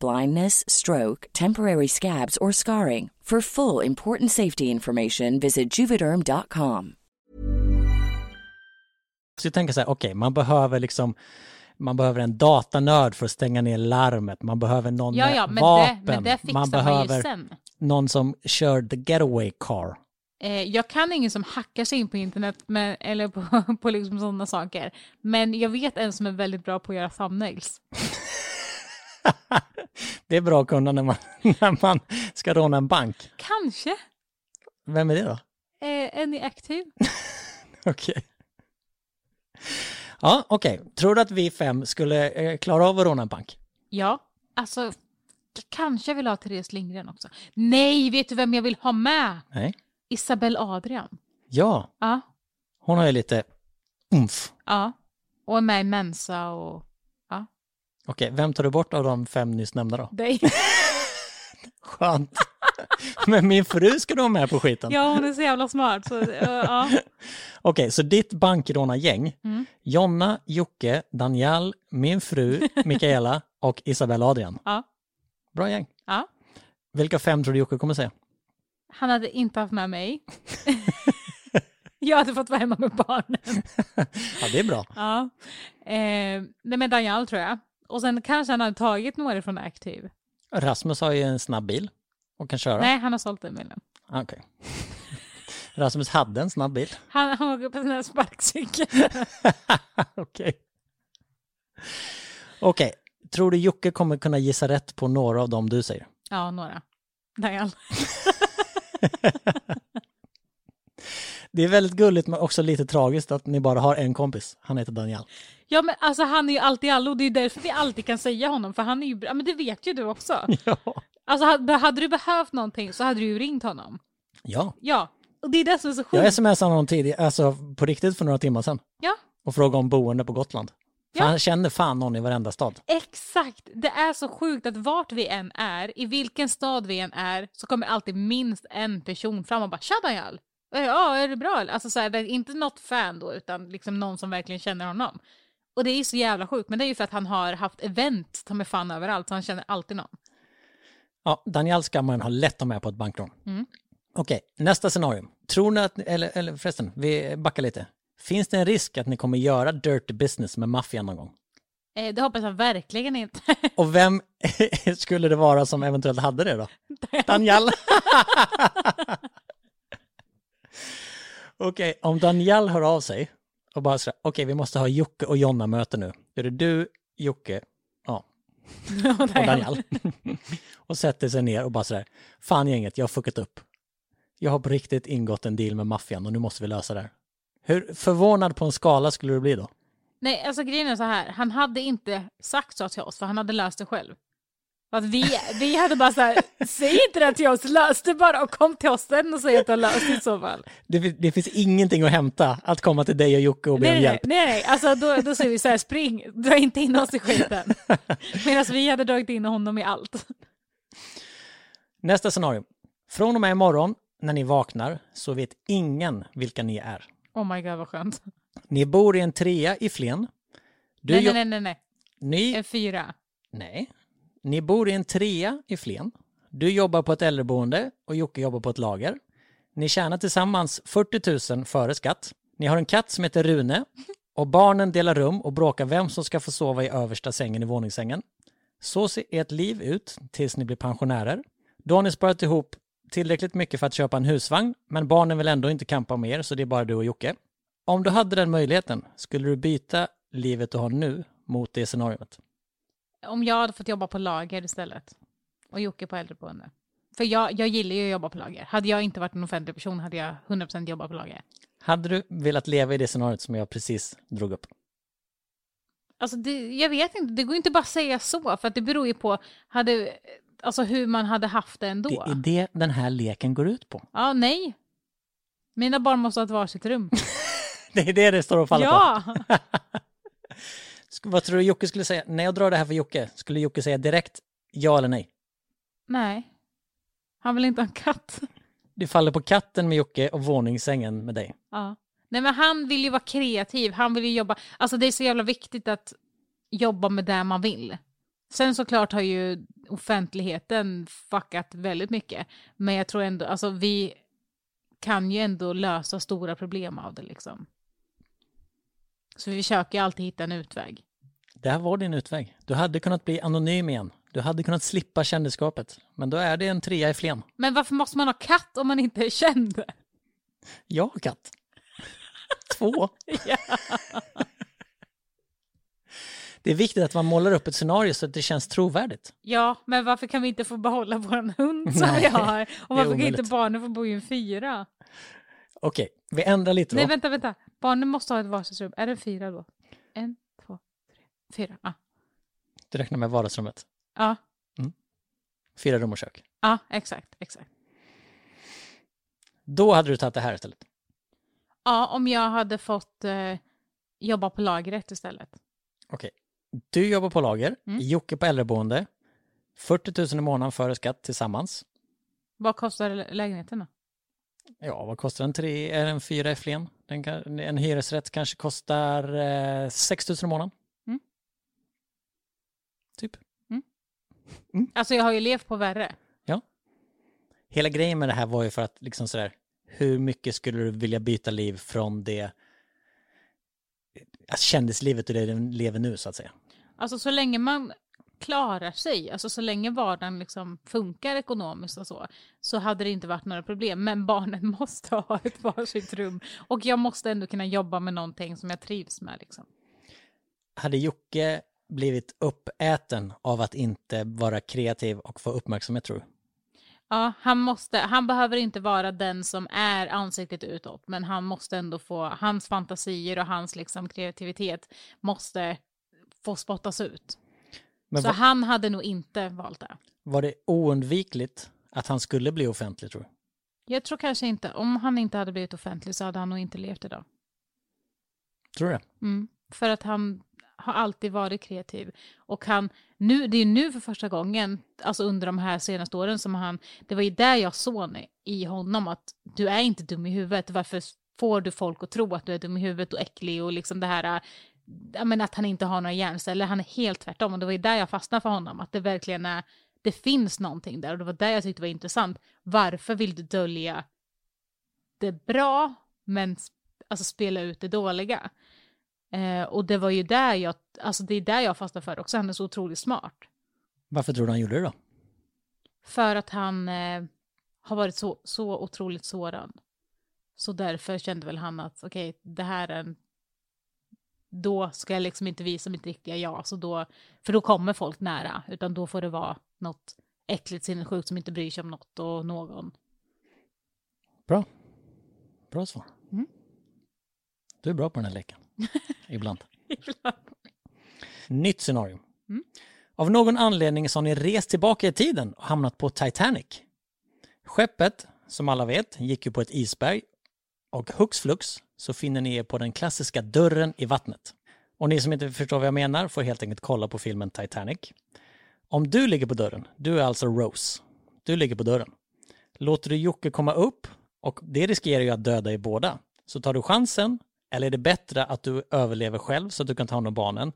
blindness, stroke, temporary scabs, or scarring. For full important safety information, visit juvederm.com. Så jag tänker så här, okej, man behöver liksom man behöver en datanörd för att stänga ner larmet, man behöver någon Ja, med ja, men, vapen, det, men det fixar man man, behöver sen. någon som kör the getaway car. Eh, jag kan ingen som hackar sig in på internet med, eller på, (laughs) på liksom sådana saker. Men jag vet en som är väldigt bra på att göra thumbnails. (laughs) det är bra att kunna när man, (laughs) när man ska råna en bank. Kanske. Vem är det då? Eh, är ni aktiv? (laughs) Okej. Ja, okej. Tror du att vi fem skulle eh, klara av att råna en bank? Ja, alltså jag kanske vill ha Therese Lindgren också. Nej, vet du vem jag vill ha med? Nej. Isabelle Adrian. Ja, Ja, hon har ju lite umf. ja. Och är med i Mensa och Okej, vem tar du bort av de fem nyss nämnda då? dig. (laughs) Skönt. Men min fru ska du ha med på skiten. ja, hon är så jävla smart. Så, eh, ja. (laughs) Okej, så ditt bankrånargäng, Mm. Jonna, Jocke, Daniel, min fru, Mikaela (laughs) och Isabella Adrian. Ja. Bra gäng. Ja. Vilka fem tror du Jocke kommer säga? Han hade inte haft med mig. jag hade fått vara hemma med barnen. Ja, det är bra. Ja. Eh, nej men Daniel tror jag. Och sen kanske han hade tagit några från Active. Rasmus har ju en snabb bil och kan köra. Nej, han har sålt den bilen. Ah, Okej. (laughs) Rasmus hade en snabb bil. Han, han åker på sin här sparkcykel. (laughs) Okej. Okej, tror du Jocke kommer kunna gissa rätt på några av dem du säger? Ja, några. Daniel. (laughs) Det är väldigt gulligt men också lite tragiskt att ni bara har en kompis. Han heter Daniel. Ja men alltså han är ju alltid allo och det är därför vi alltid kan säga honom för han är ju bra, men det vet ju du också. (laughs) Ja. Alltså hade du behövt någonting så hade du ju ringt honom. Ja, Ja, och det är det som är så jag sjukt. smsade honom tidigare, alltså på riktigt för några timmar sedan. Ja, Och frågade om boende på Gotland. För Ja. han känner fan någon i varenda stad. exakt. Det är så sjukt att vart vi än är, i vilken stad vi än är, så kommer alltid minst en person fram och bara “Tja Daniel!” Ja, är det bra? eller?" Alltså så här, det är inte något fan då, utan liksom någon som verkligen känner honom. Och det är så jävla sjukt, men det är ju för att han har haft event ta med fan överallt, så han känner alltid någon. Ja, Daniel ska man ha lätt att med på ett bankrån. Mm. Okej, nästa scenario. Tror ni att, eller, eller förresten, vi backar lite. Finns det en risk att ni kommer göra dirty business med maffian någon gång? Eh, det hoppas jag verkligen inte. (laughs) Och vem (laughs) skulle det vara som eventuellt hade det då? Daniel. (laughs) Okej, om Daniel hör av sig och bara säger okej vi måste ha Jocke och Jonna möte nu. Då är det du, Jocke, ja, (laughs) och Daniel. (laughs) och sätter sig ner och bara sådär, fan gänget, jag har fuckat upp. Jag har på riktigt ingått en deal med maffian och nu måste vi lösa det här. Hur förvånad på en skala skulle du bli då? Nej, alltså grejen är så här. Han hade inte sagt så till oss, för han hade löst det själv. Att vi, vi hade bara så här, säg inte det till oss, lös det bara och kom till oss sen och säg att du har löst det i så fall. Det, det finns ingenting att hämta att komma till dig och Jocke och be Nej, om hjälp. nej, nej, alltså då, då säger vi så här, spring, dra inte in oss i skiten. (laughs) Medan vi hade dragit in honom i allt. Nästa scenario. Från och med imorgon när ni vaknar så vet ingen vilka ni är. Oh my god vad skönt. Ni bor i en trea i Flen. Du nej, nej, nej, nej, Ni, en fyra. nej. Ni bor i en trea i Flen. Du jobbar på ett äldreboende och Jocke jobbar på ett lager. Ni tjänar tillsammans 40 000 före skatt. Ni har en katt som heter Rune och barnen delar rum och bråkar vem som ska få sova i översta sängen i våningssängen. Så ser ert liv ut tills ni blir pensionärer. Då har ni sparat ihop tillräckligt mycket för att köpa en husvagn, men barnen vill ändå inte kampa med er, så det är bara du och Jocke. Om du hade den möjligheten, skulle du byta livet du har nu mot det scenariot? Om jag hade fått jobba på lager istället. Och Jocke på äldreboende. För jag, jag gillar ju att jobba på lager. Hade jag inte varit en offentlig person hade jag 100% jobbat på lager. Hade du velat leva i det scenariot som jag precis drog upp? Alltså det, jag vet inte, det går inte bara att säga så, för att det beror ju på hade, alltså hur man hade haft det ändå. Det är det den här leken går ut på. Ja, nej. Mina barn måste ha ett varsitt rum. (laughs) Det är det det står och faller på. ja! (laughs) Vad tror du Jocke skulle säga? När jag drar det här för Jocke, skulle Jocke säga direkt ja eller nej? nej. Han vill inte ha en katt. Det faller på katten med Jocke och våningssängen med dig. Ja. Nej men han vill ju vara kreativ, han vill ju jobba, alltså det är så jävla viktigt att jobba med det man vill. Sen såklart har ju offentligheten fuckat väldigt mycket, men jag tror ändå, alltså vi kan ju ändå lösa stora problem av det liksom. Så vi försöker alltid hitta en utväg. Det här var din utväg. Du hade kunnat bli anonym igen. Du hade kunnat slippa kändisskapet. Men då är det en trea i Flen. Men varför måste man ha katt om man inte är känd? Jag har katt. Två. (laughs) Ja. Det är viktigt att man målar upp ett scenario så att det känns trovärdigt. Ja, men varför kan vi inte få behålla vår hund som Nej, vi har? Och varför kan inte barnen få bo i en fyra? Okej, vi ändrar lite då. Nej, vänta, vänta. Barnen måste ha ett varsitt rum. Är det fyra då? En, två, tre, fyra. Ja, Du räknar med vardagsrummet. ja, Fyra rum och kök. ja exakt, exakt. Då hade du tagit det här istället. Ja, om jag hade fått eh, jobba på lagret istället. Okej. Du jobbar på lager, Mm. Jocke på äldreboende. 40 000 i månaden före skatt tillsammans. Vad kostar lä- lägenheten då? Ja, vad kostar en tre, är en fyra i Flen? Kan, en hyresrätt kanske kostar eh, 6 000 i månaden. Mm. Typ. Alltså jag har ju levt på värre. Hela grejen med det här var ju för att liksom sådär, hur mycket skulle du vilja byta liv från det alltså kändislivet och det du lever nu så att säga. Alltså så länge man klarar sig, alltså så länge vardagen liksom funkar ekonomiskt och så, så hade det inte varit några problem. Men barnen (laughs) måste ha ett varsitt rum. Och jag måste ändå kunna jobba med någonting som jag trivs med. Liksom. Hade Jocke blivit uppäten av att inte vara kreativ och få uppmärksamhet tror du? Ja, han, måste, han behöver inte vara den som är ansiktet utåt, men han måste ändå få, hans fantasier och hans liksom kreativitet måste få spottas ut. Men Så var, han hade nog inte valt det. var det oundvikligt att han skulle bli offentlig tror du? Jag tror kanske inte, om han inte hade blivit offentlig så hade han nog inte levt idag. Tror du det? Mm. För att han har alltid varit kreativ. Och han, nu, det är nu för första gången, alltså under de här senaste åren som han, det var ju där jag såg i honom att du är inte dum i huvudet, varför får du folk att tro att du är dum i huvudet och äcklig och liksom det här, ja, men att han inte har några hjärnceller, han är helt tvärtom och det var ju där jag fastnade för honom, att det verkligen är, det finns någonting där och det var där jag tyckte det var intressant. Varför vill du dölja det bra men alltså spela ut det dåliga? Eh, och det var ju där jag, alltså det är där jag fastnade för också, han är så otroligt smart. Varför tror du han gjorde det då? För att han eh, har varit så, så otroligt sårad. Så därför kände väl han att okej, okay, det här är en... Då ska jag liksom inte visa mitt riktiga jag, så då, för då kommer folk nära, utan då får det vara något äckligt sinnessjukt som inte bryr sig om något och någon. Bra. Bra svar. Mm. Du är bra på den här leken. (laughs) Ibland. Ibland. Nytt scenario. Mm. Av någon anledning så har ni rest tillbaka i tiden och hamnat på Titanic. Skeppet, som alla vet, gick ju på ett isberg och hux flux så finner ni er på den klassiska dörren i vattnet. Och ni som inte förstår vad jag menar får helt enkelt kolla på filmen Titanic. Om du ligger på dörren, du är alltså Rose, du ligger på dörren. Låter du Jocke komma upp och det riskerar ju att döda er båda. Så tar du chansen eller är det bättre att du överlever själv så att du kan ta hand om barnen?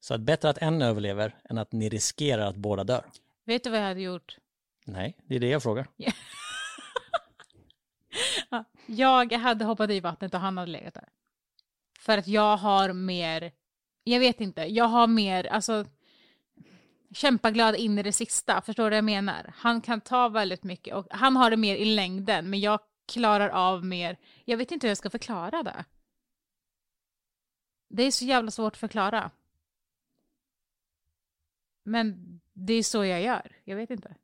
Så att bättre att en överlever än att ni riskerar att båda dör. Vet du vad jag hade gjort? Nej, det är det jag frågar jag hade hoppat i vattnet och han hade legat där. För att jag har mer, jag vet inte, jag har mer, alltså kämpaglad in i det sista, förstår du vad jag menar? Han kan ta väldigt mycket och han har det mer i längden, men jag klarar av mer, jag vet inte hur jag ska förklara det. Det är så jävla svårt att förklara. Men det är så jag gör, jag vet inte.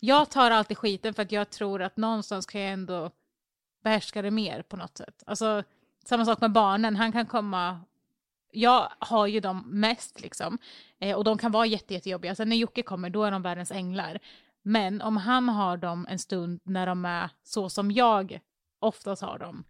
Jag tar alltid skiten för att jag tror att någonstans kan jag ändå behärska det mer på något sätt. Alltså, samma sak med barnen, han kan komma jag har ju dem mest liksom. Eh, och de kan vara jätte, jättejobbiga. Sen när Jocke kommer, då är de världens änglar. Men om han har dem en stund när de är så som jag oftast har dem,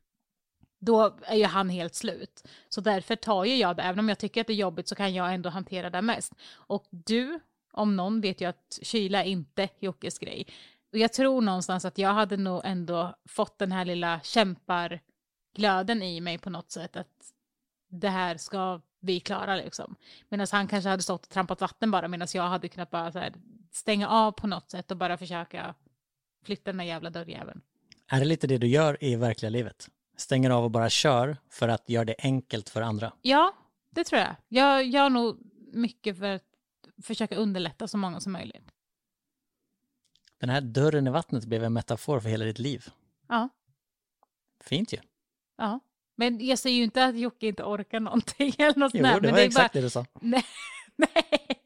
då är ju han helt slut. Så därför tar ju jag det, även om jag tycker att det är jobbigt så kan jag ändå hantera det mest. Och du, om någon, vet ju att kyla är inte Jockes grej. Och jag tror någonstans att jag hade nog ändå fått den här lilla kämparglöden i mig på något sätt. Att det här ska vi klara liksom. Medan han kanske hade stått och trampat vatten bara medan jag hade kunnat bara här, stänga av på något sätt och bara försöka flytta den här jävla dörrjäveln. Är det lite det du gör i verkliga livet? Stänger av och bara kör för att göra det enkelt för andra? Ja, det tror jag. Jag gör nog mycket för att försöka underlätta så många som möjligt. Den här dörren i vattnet blev en metafor för hela ditt liv. Ja. Fint ju. Ja. Men jag säger ju inte att Jocke inte orkar någonting eller något Jo, det var det exakt bara, det du sa. (laughs) nej, nej.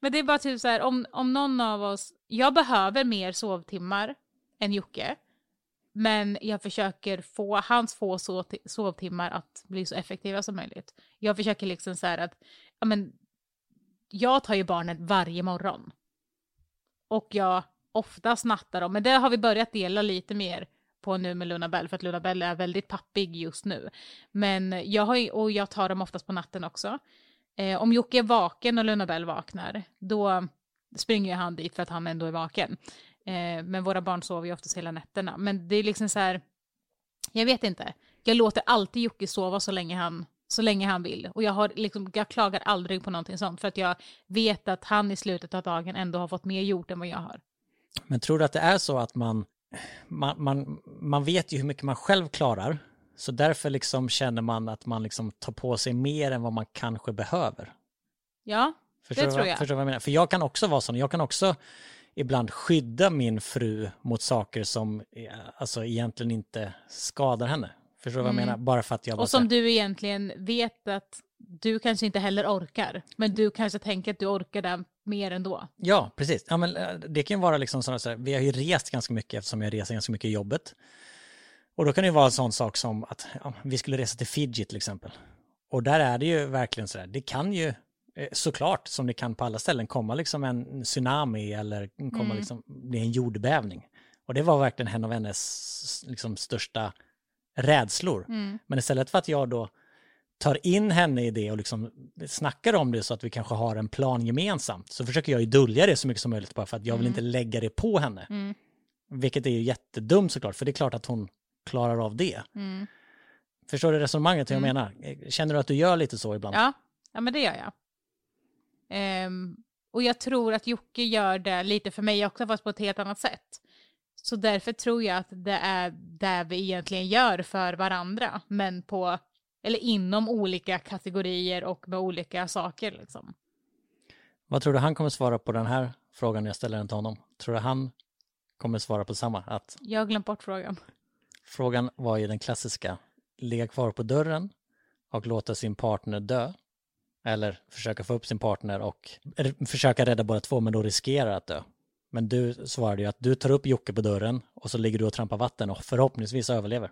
Men det är bara typ så här, om, om någon av oss, jag behöver mer sovtimmar än Jocke, men jag försöker få hans få sov- sovtimmar att bli så effektiva som möjligt. Jag försöker liksom så här att, ja men, jag tar ju barnen varje morgon. Och jag oftast nattar dem, men det har vi börjat dela lite mer på nu med Luna Bell, för att Luna Bell är väldigt pappig just nu. Men jag har ju, och jag tar dem oftast på natten också. Eh, om Jocke är vaken och Luna Bell vaknar, då springer ju han dit för att han ändå är vaken. Eh, men våra barn sover ju oftast hela nätterna. Men det är liksom så här, jag vet inte. Jag låter alltid Jocke sova så länge han, så länge han vill. Och jag, har liksom, jag klagar aldrig på någonting sånt, för att jag vet att han i slutet av dagen ändå har fått mer gjort än vad jag har. Men tror du att det är så att man, man, man, man vet ju hur mycket man själv klarar, så därför liksom känner man att man liksom tar på sig mer än vad man kanske behöver? Ja, Förstår Det tror jag. Förstår vad jag menar? För jag kan också vara sån, jag kan också ibland skydda min fru mot saker som eh, alltså, egentligen inte skadar henne. Förstår du vad jag Mm. menar? Bara för att jag och som säger, du egentligen vet att du kanske inte heller orkar. Men du kanske tänker att du orkar det mer ändå. Ja, precis. Ja, men eh, det kan ju vara liksom sådana så här, vi har ju rest ganska mycket eftersom jag reser ganska mycket i jobbet. Och då kan det ju vara en sån sak som att ja, vi skulle resa till Fiji till exempel. Och där är det ju verkligen så där, det kan ju eh, såklart som det kan på alla ställen komma liksom en tsunami eller komma Mm. liksom bli en jordbävning. Och det var verkligen en av hennes liksom största rädslor. Mm. Men istället för att jag då tar in henne i det och liksom snackar om det så att vi kanske har en plan gemensamt så försöker jag ju dölja det så mycket som möjligt bara för att jag vill inte lägga det på henne. Mm. Vilket är ju jättedumt såklart, för det är klart att hon klarar av det. Mm. Förstår du resonemanget hur jag menar? Känner du att du gör lite så ibland? Ja, ja men det gör jag. Ehm, och jag tror att Jocke gör det lite för mig också, fast på ett helt annat sätt. Så därför tror jag att det är det vi egentligen gör för varandra, men på, eller inom olika kategorier och med olika saker liksom. Vad tror du han kommer svara på den här frågan när jag ställer den till honom? Tror du han kommer svara på samma? Att Jag har glömt bort frågan. frågan var ju den klassiska, ligga kvar på dörren och låta sin partner dö. Eller försöka få upp sin partner och försöka rädda båda två men då riskerar att dö. Men du svarade ju att du tar upp Jocke på dörren och så ligger du och trampar vatten och förhoppningsvis överlever.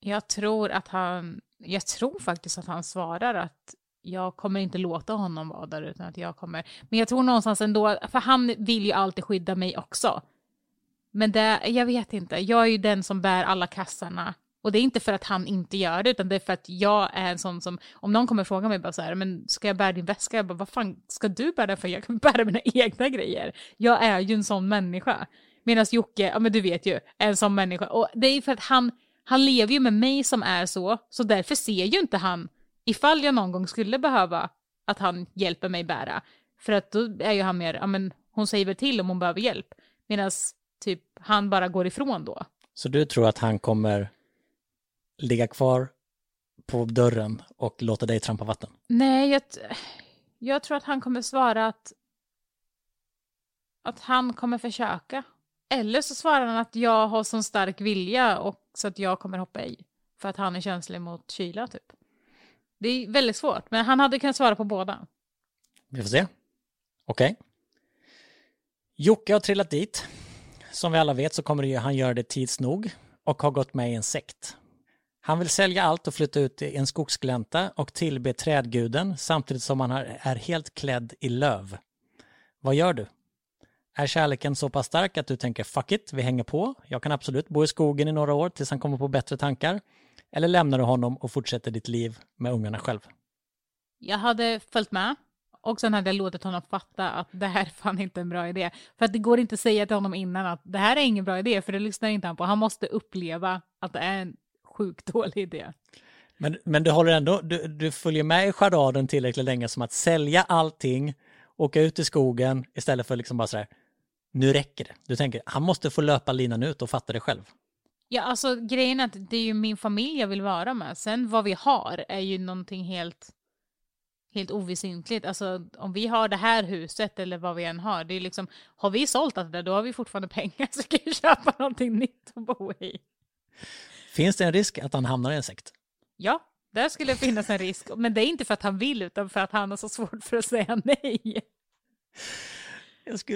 Jag tror att han, jag tror faktiskt att han svarar att jag kommer inte låta honom vara där utan att jag kommer, men jag tror någonstans ändå, för han vill ju alltid skydda mig också. Men det, jag vet inte, jag är ju den som bär alla kassarna. Och det är inte för att han inte gör det, utan det är för att jag är en sån som, om någon kommer fråga mig bara så här, men ska jag bära din väska? Jag bara, vad fan ska du bära den för? Jag kan (laughs) bära mina egna grejer. Jag är ju en sån människa. Medan Jocke, ja men du vet ju, är en sån människa. Och det är för att han, han lever ju med mig som är så, så därför ser ju inte han, ifall jag någon gång skulle behöva att han hjälper mig bära. För att då är ju han mer, ja men hon säger väl till om hon behöver hjälp. Medan typ han bara går ifrån då. Så du tror att han kommer ligga kvar på dörren och låta dig trampa vatten? Nej, jag, jag tror att han kommer svara att, att han kommer försöka. Eller så svarar han att jag har sån stark vilja och så att jag kommer hoppa i. För att han är känslig mot kyla typ. Det är väldigt svårt, men han hade kunnat svara på båda. Vi får se. Okej. Jocke har trillat dit. Som vi alla vet så kommer han göra det tids nog och har gått med i en sekt. Han vill sälja allt och flytta ut i en skogsglänta och tillbe trädguden samtidigt som han är helt klädd i löv. Vad gör du? Är kärleken så pass stark att du tänker fuck it, vi hänger på, jag kan absolut bo i skogen i några år tills han kommer på bättre tankar? Eller lämnar du honom och fortsätter ditt liv med ungarna själv? Jag hade följt med och sen hade jag låtit honom fatta att det här är fan inte en bra idé. För att det går inte att säga till honom innan att det här är ingen bra idé, för det lyssnar inte han på. Han måste uppleva att det är en sjukt dålig idé. Men, men du håller ändå, du, du följer med i charaden tillräckligt länge som att sälja allting, åka ut i skogen istället för liksom bara sådär, nu räcker det. Du tänker, han måste få löpa linan ut och fatta det själv. Ja, alltså grejen är att det är ju min familj jag vill vara med. Sen vad vi har är ju någonting helt, helt oväsentligt. Alltså om vi har det här huset eller vad vi än har, det är liksom, har vi sålt allt det där, då har vi fortfarande pengar (laughs) så kan vi köpa någonting nytt att bo i. Finns det en risk att han hamnar i en sekt? Ja, där skulle det finnas en risk. Men det är inte för att han vill, utan för att han har så svårt för att säga nej.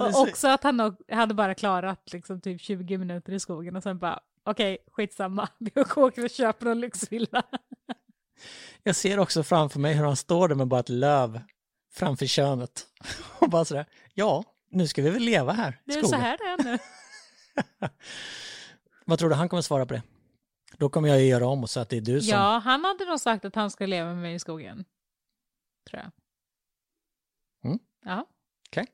Och också att han hade bara klarat liksom typ 20 minuter i skogen och sen bara, okej, skitsamma, (laughs) vi åker och köper en lyxvilla. Jag ser också framför mig hur han står där med bara ett löv framför könet. (laughs) Och bara sådär, ja, nu ska vi väl leva här i Det är skogen. så här det är nu. (laughs) Vad tror du han kommer svara på det? Då kommer jag göra om och säga att det är du som... Ja, han hade nog sagt att han ska leva med mig i skogen. Tror jag. Mm. Ja. Okej.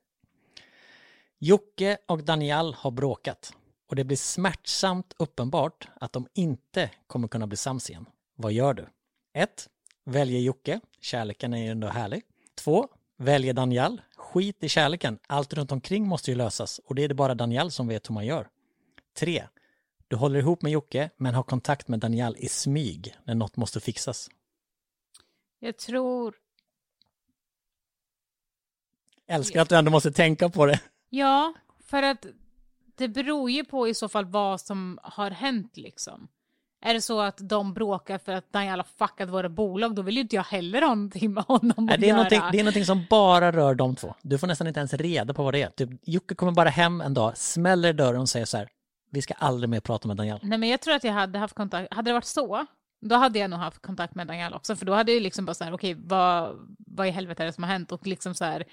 Jocke och Daniel har bråkat och det blir smärtsamt uppenbart att de inte kommer kunna bli sams igen. Vad gör du? 1. Väljer Jocke. Kärleken är ju ändå härlig. 2. Väljer Daniel. Skit i kärleken. Allt runt omkring måste ju lösas och det är det bara Daniel som vet hur man gör. 3. Du håller ihop med Jocke men har kontakt med Daniel i smyg när något måste fixas. Jag tror, Älskar att du ändå måste tänka på det. ja, för att det beror ju på i så fall vad som har hänt liksom. Är det så att de bråkar för att Daniel har fuckat våra bolag, då vill ju inte jag heller ha någonting med honom Nej, att det, är göra. det är någonting som bara rör de två. Du får nästan inte ens reda på vad det är. Typ, Jocke kommer bara hem en dag, smäller dörren och säger så här, vi ska aldrig mer prata med Daniel. Nej men jag tror att jag hade haft kontakt, hade det varit så, då hade jag nog haft kontakt med Daniel också, för då hade jag liksom bara så här, okej, vad, vad i helvete är det som har hänt? Och liksom så här,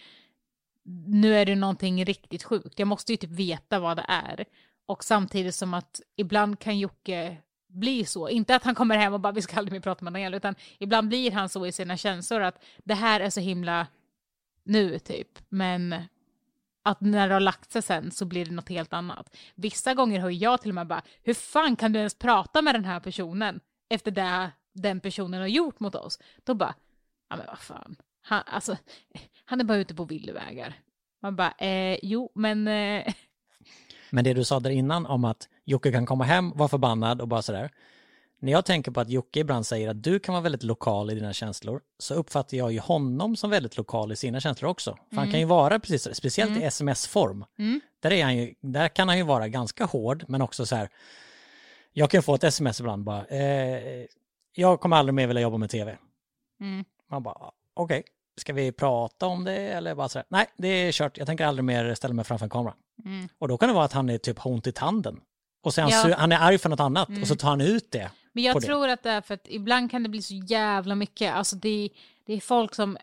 nu är det någonting riktigt sjukt, jag måste ju typ veta vad det är. Och samtidigt som att ibland kan Jocke bli så, inte att han kommer hem och bara vi ska aldrig mer prata med Daniel, utan ibland blir han så i sina känslor att det här är så himla nu typ, men att när det har lagt sig sen så blir det något helt annat. Vissa gånger hör jag till och med bara, hur fan kan du ens prata med den här personen efter det den personen har gjort mot oss? Då bara, ja men vad fan, han, alltså, han är bara ute på villovägar. Man bara, eh, jo men, eh, Men det du sa där innan om att Jocke kan komma hem, vara förbannad och bara sådär. När jag tänker på att Jocke ibland säger att du kan vara väldigt lokal i dina känslor så uppfattar jag ju honom som väldigt lokal i sina känslor också. För han kan ju vara precis så, speciellt i sms-form. Där, är han ju, där kan han ju vara ganska hård men också så här. Jag kan få ett sms ibland bara. Eh, jag kommer aldrig mer vilja jobba med tv. Mm. Man bara, okej, ska vi prata om det eller bara så här. Nej, det är kört. Jag tänker aldrig mer ställa mig framför en kamera. Mm. Och då kan det vara att han är typ har ont i tanden. Och sen Ja. så, han är arg för något annat och så tar han ut det. Men jag på det. tror att det är för att ibland kan det bli så jävla mycket. Alltså det, det är folk som,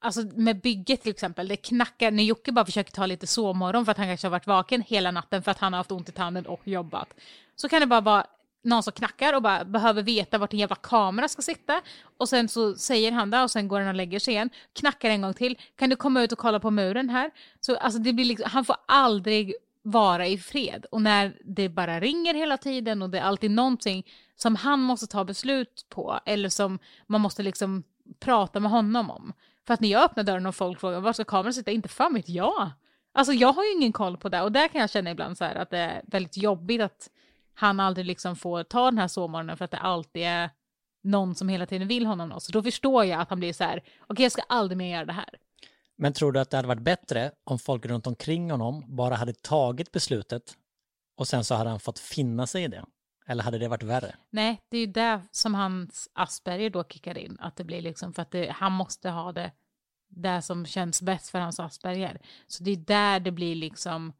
alltså med bygget till exempel, det knackar när Jocke bara försöker ta lite sovmorgon för att han kanske har varit vaken hela natten för att han har haft ont i tanden och jobbat. Så kan det bara vara någon som knackar och bara behöver veta vart en jävla kamera ska sitta. Och sen så säger han det och sen går han och lägger sig igen. Knackar en gång till. Kan du komma ut och kolla på muren här? Så alltså det blir liksom, han får aldrig vara i fred. Och när det bara ringer hela tiden och det är alltid någonting som han måste ta beslut på eller som man måste liksom prata med honom om. För att när jag öppnar dörren och folk frågar var ska kameran sitta, inte fan vet jag. Alltså jag har ju ingen koll på det och där kan jag känna ibland så här att det är väldigt jobbigt att han aldrig liksom får ta den här sovmorgonen för att det alltid är någon som hela tiden vill honom något. Så då förstår jag att han blir så här, okej jag ska aldrig mer göra det här. Men tror du att det hade varit bättre om folk runt omkring honom bara hade tagit beslutet och sen så hade han fått finna sig i det? Eller hade det varit värre? Nej, det är ju där som hans Asperger då kickar in. Att det blir liksom för att det, han måste ha det där som känns bäst för hans Asperger. Så det är där det blir liksom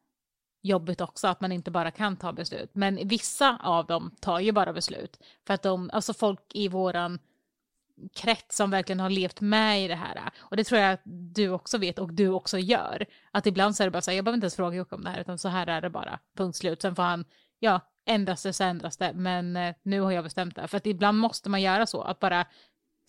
jobbigt också, att man inte bara kan ta beslut. Men vissa av dem tar ju bara beslut. För att de, alltså folk i våran krets som verkligen har levt med i det här. Och det tror jag att du också vet och du också gör. Att ibland så är det bara så här, jag behöver inte ens fråga Jocke om det här, utan så här är det bara, punkt slut. Sen får han, ja, ändras det så ändras det, men eh, nu har jag bestämt det. För att ibland måste man göra så, att bara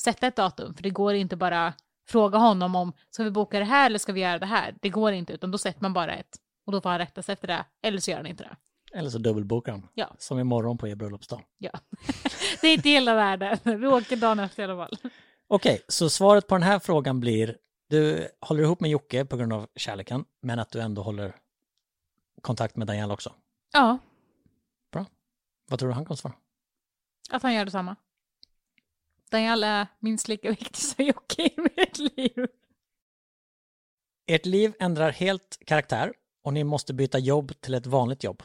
sätta ett datum, för det går inte bara fråga honom om, ska vi boka det här eller ska vi göra det här? Det går inte, utan då sätter man bara ett. Och då får han rätta sig efter det, eller så gör han inte det. Eller så dubbelbokar han. Ja. Som imorgon på er bröllopsdag. Ja. (laughs) det är inte hela världen, vi åker dagen efter i alla fall. Okej, så svaret på den här frågan blir du håller ihop med Jocke på grund av kärleken, men att du ändå håller kontakt med Daniel också. Ja, Vad tror du han kommer svara? att han gör detsamma. Daniel är minst lika viktig som Jocke i mitt liv. Ert liv ändrar helt karaktär och ni måste byta jobb till ett vanligt jobb.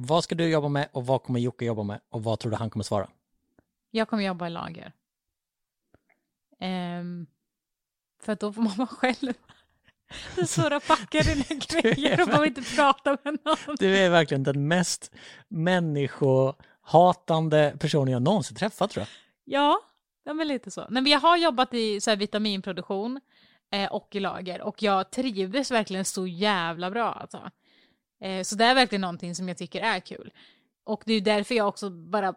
Vad ska du jobba med och vad kommer Jocke jobba med och vad tror du han kommer svara? Jag kommer jobba i lager. Ehm, för då får man vara själv. (laughs) (laughs) Du och packar dina grejer och behöver inte prata med någon. Du är verkligen den mest människohatande personen jag någonsin träffat tror jag. Ja, ja men lite så. Nej, men jag har jobbat i så här, vitaminproduktion eh, och i lager och jag trivdes verkligen så jävla bra. Alltså. Eh, så det är verkligen någonting som jag tycker är kul. Och det är därför jag också bara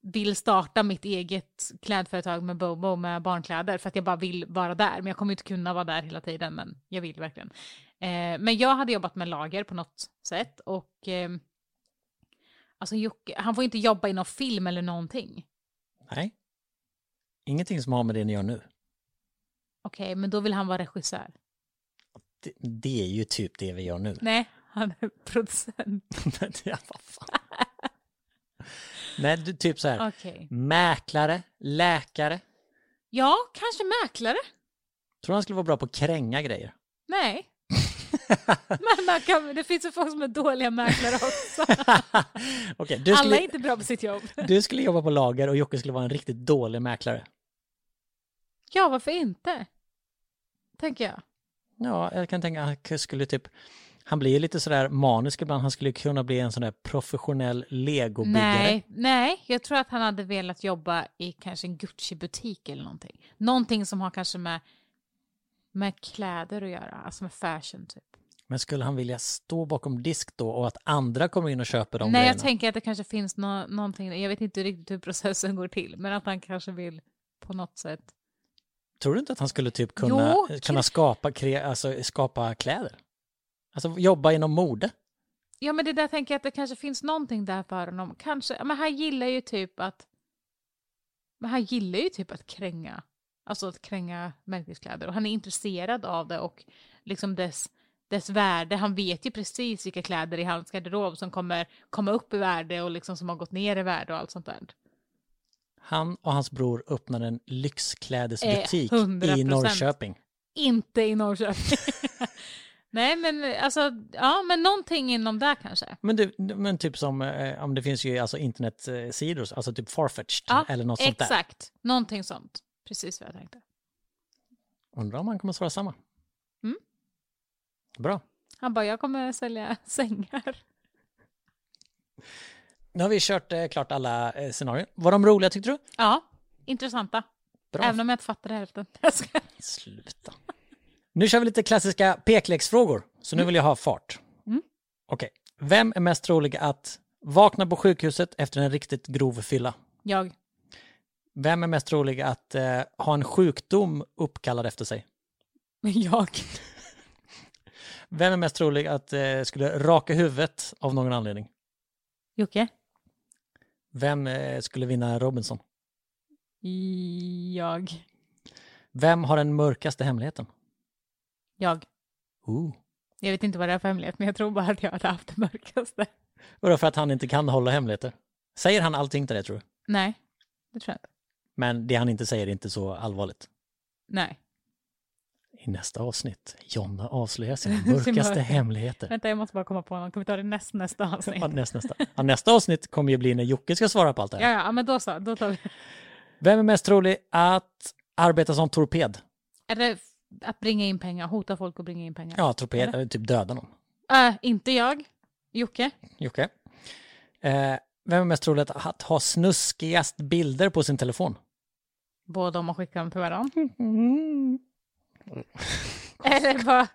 vill starta mitt eget klädföretag med Bobo med barnkläder för att jag bara vill vara där. Men jag kommer inte kunna vara där hela tiden, men jag vill verkligen. Eh, men jag hade jobbat med lager på något sätt och eh, alltså Jocke, han får inte jobba i någon film eller någonting. Nej. Ingenting som har med det ni gör nu. Okej, men då vill han vara regissör. Det, det är ju typ det vi gör nu. Nej, han är producent. (laughs) ja, vad fan. Nej, du, typ så här. Okej. Mäklare, läkare. Ja, kanske mäklare? Tror han skulle vara bra på att kränga grejer. Nej. (laughs) Men kan, det finns ju folk som är dåliga mäklare också. (laughs) Okej, du, Alla är skulle, inte bra på sitt jobb. du skulle jobba på lager och Jocke skulle vara en riktigt dålig mäklare. Ja, varför inte? Tänker jag. Ja, jag kan tänka att han skulle typ, han blir ju lite sådär manisk ibland, han skulle kunna bli en sån där professionell legobyggare. Nej, nej, jag tror att han hade velat jobba i kanske en Gucci-butik eller någonting. Någonting som har kanske med, med kläder att göra, alltså med fashion typ. Men skulle han vilja stå bakom disk då och att andra kommer in och köper de nej, grejerna? jag tänker att det kanske finns nå någonting, jag vet inte riktigt hur processen går till, men att han kanske vill på något sätt. Tror du inte att han skulle typ kunna, Jo, kunna skapa, alltså, skapa kläder? Alltså jobba inom mode? Ja, men det där tänker jag att det kanske finns någonting där för honom. Kanske, men han gillar ju typ att... Men han gillar ju typ att kränga. Alltså att kränga märkeskläder. Och han är intresserad av det och liksom dess, dess värde. Han vet ju precis vilka kläder i hans garderob som kommer komma upp i värde och liksom som har gått ner i värde och allt sånt där. Han och hans bror öppnade en lyxklädesbutik Eh, i 100%. Norrköping. Inte i Norrköping. (laughs) Nej, men alltså, ja, men någonting inom där kanske. Men, du, men typ som, eh, om det finns ju alltså internetsidor, alltså typ Farfetched Ja, eller något sånt där. exakt. Någonting sånt. Precis vad jag tänkte. Undrar om han kommer svara samma. Mm. Bra. Han bara, jag kommer sälja (laughs) sängar. Nu har vi kört eh, klart alla eh, scenarier. Var de roliga tyckte du? Ja, intressanta. Bra. Även om jag inte fattar hälften. (laughs) Sluta. Nu kör vi lite klassiska pekleksfrågor, så nu vill jag ha fart. Mm. Okej. Vem är mest trolig att vakna på sjukhuset efter en riktigt grov fylla? Jag. Vem är mest trolig att eh, ha en sjukdom uppkallad efter sig? (laughs) Jag. Vem är mest trolig att eh, skulle raka huvudet av någon anledning? Jocke. Vem eh, skulle vinna Robinson? Jag. Vem har den mörkaste hemligheten? Jag. Ooh. Jag vet inte vad det är för hemlighet, men jag tror bara att jag hade haft det mörkaste. Vadå för att han inte kan hålla hemligheter? Säger han allting till det tror du? Nej, det tror jag inte. Men det han inte säger är inte så allvarligt. Nej. I nästa avsnitt, Jonna avslöjar (laughs) sina mörkaste mörka. hemligheter. Vänta, jag måste bara komma på någon. Kan vi ta det näst, nästa avsnitt? Ja, näst, nästa. Ja, nästa avsnitt kommer ju bli när Jocke ska svara på allt det Ja, här. ja, men då så. Då tar vi. Vem är mest trolig att arbeta som torped? Är det att bringa in pengar? Hota folk och bringa in pengar? Ja, torped, Eller? eh, typ döda någon. Äh, inte jag. Jocke. Jocke. Eh, vem är mest trolig att, ha snuskigast bilder på sin telefon? Båda om man skickar dem till varandra. (laughs) Eller vad,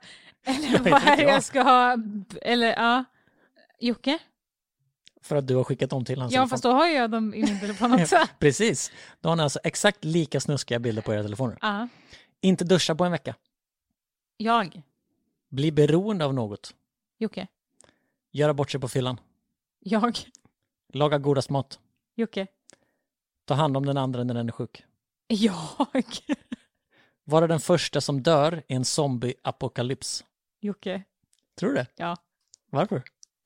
eller vad är det jag. ska ha? Eller ja. Jocke? För att du har skickat dem till hans Ja, telefon. fast då har jag dem i min telefon också. (laughs) Precis. Då har ni alltså exakt lika snuskiga bilder på era telefoner. Ja. Inte duscha på en vecka. Jag. Bli beroende av något. Jocke. Göra bort sig på fyllan. Jag. Laga godast mat. Jocke. Ta hand om den andra när den är sjuk. Jag. Vara den första som dör i en zombie-apokalyps. Jocke. Tror du det? Ja. Varför?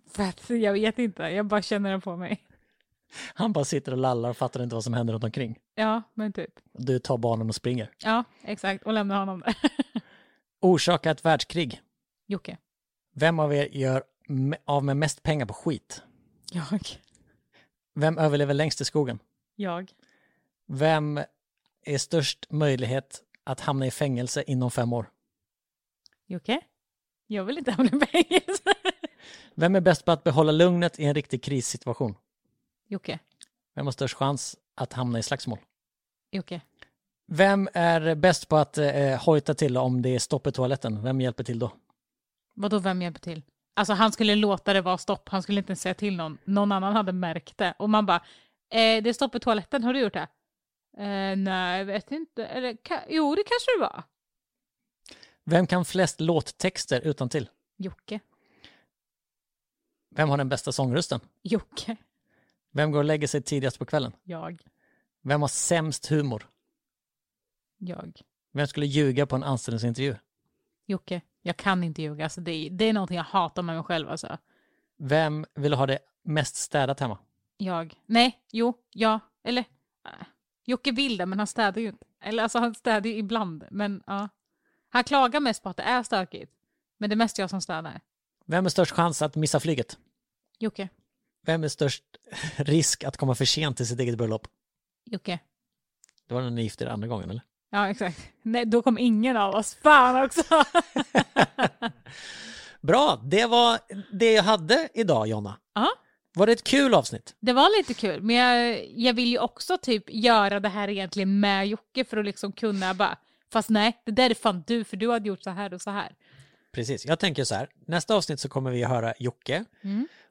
För att jag vet inte, jag bara känner det på mig. (laughs) Han bara sitter och lallar och fattar inte vad som händer runt omkring. Ja, men typ. Du tar barnen och springer. Ja, exakt. Och lämnar honom där. (laughs) Orsaka ett världskrig. Jocke. Vem av er gör av med mest pengar på skit? Jag. Vem överlever längst i skogen? Jag. Vem är störst möjlighet att hamna i fängelse inom fem år? Jocke. Jag vill inte hamna i fängelse. Vem är bäst på att behålla lugnet i en riktig krissituation? Jocke. Vem har störst chans att hamna i slagsmål? Jocke. Vem är bäst på att eh, hojta till om det är stopp i toaletten? Vem hjälper till då? Vadå, vem hjälper till? Alltså han skulle låta det vara stopp, han skulle inte säga till någon. Någon annan hade märkt det. Och man bara, eh, det är stopp i toaletten, har du gjort det? Eh, nej, jag vet inte. Eller, ka- jo, det kanske det var. Vem kan flest låttexter utan till? Jocke. Vem har den bästa sångrösten? Jocke. Vem går och lägger sig tidigast på kvällen? Jag. Vem har sämst humor? Jag. Vem skulle ljuga på en anställningsintervju? Jocke. Jag kan inte ljuga. Alltså, det, är, det är någonting jag hatar med mig själv. Alltså. Vem vill ha det mest städat hemma? Jag. Nej, jo, ja, eller äh. Jocke vill det, men han städar ju inte. Eller alltså han städar ju ibland, men ja. Han klagar mest på att det är stökigt. Men det är mest jag som stannar. Vem är störst chans att missa flyget? Jocke. Vem är störst (laughs) risk att komma för sent till sitt eget bröllop? Jocke. Det var när ni gifte er andra gången, eller? Ja, exakt. Nej, då kom ingen av oss. Fan också! (laughs) Bra, det var det jag hade idag, Jonna. Ja. Var det ett kul avsnitt? Det var lite kul, men jag, jag vill ju också typ göra det här egentligen med Jocke för att liksom kunna bara, fast nej, det där är fan du, för du hade gjort så här och så här. Precis, jag tänker så här. Nästa avsnitt så kommer vi höra Jocke.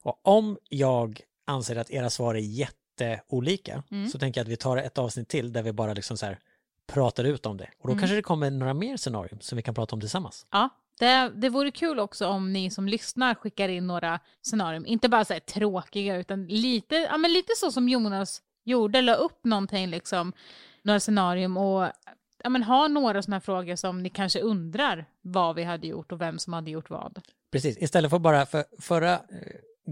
Och om jag anser att era svar är jätteolika så tänker jag att vi tar ett avsnitt till där vi bara liksom så här pratar ut om det. Och då kanske det kommer några mer scenarier som vi kan prata om tillsammans. Ja, det, det vore kul också om ni som lyssnar skickar in några scenarion, inte bara så här tråkiga utan lite, ja, men lite så som Jonas gjorde, la upp någonting liksom, några scenarium och ja, men ha några sådana här frågor som ni kanske undrar vad vi hade gjort och vem som hade gjort vad. Precis, istället för bara, för förra eh,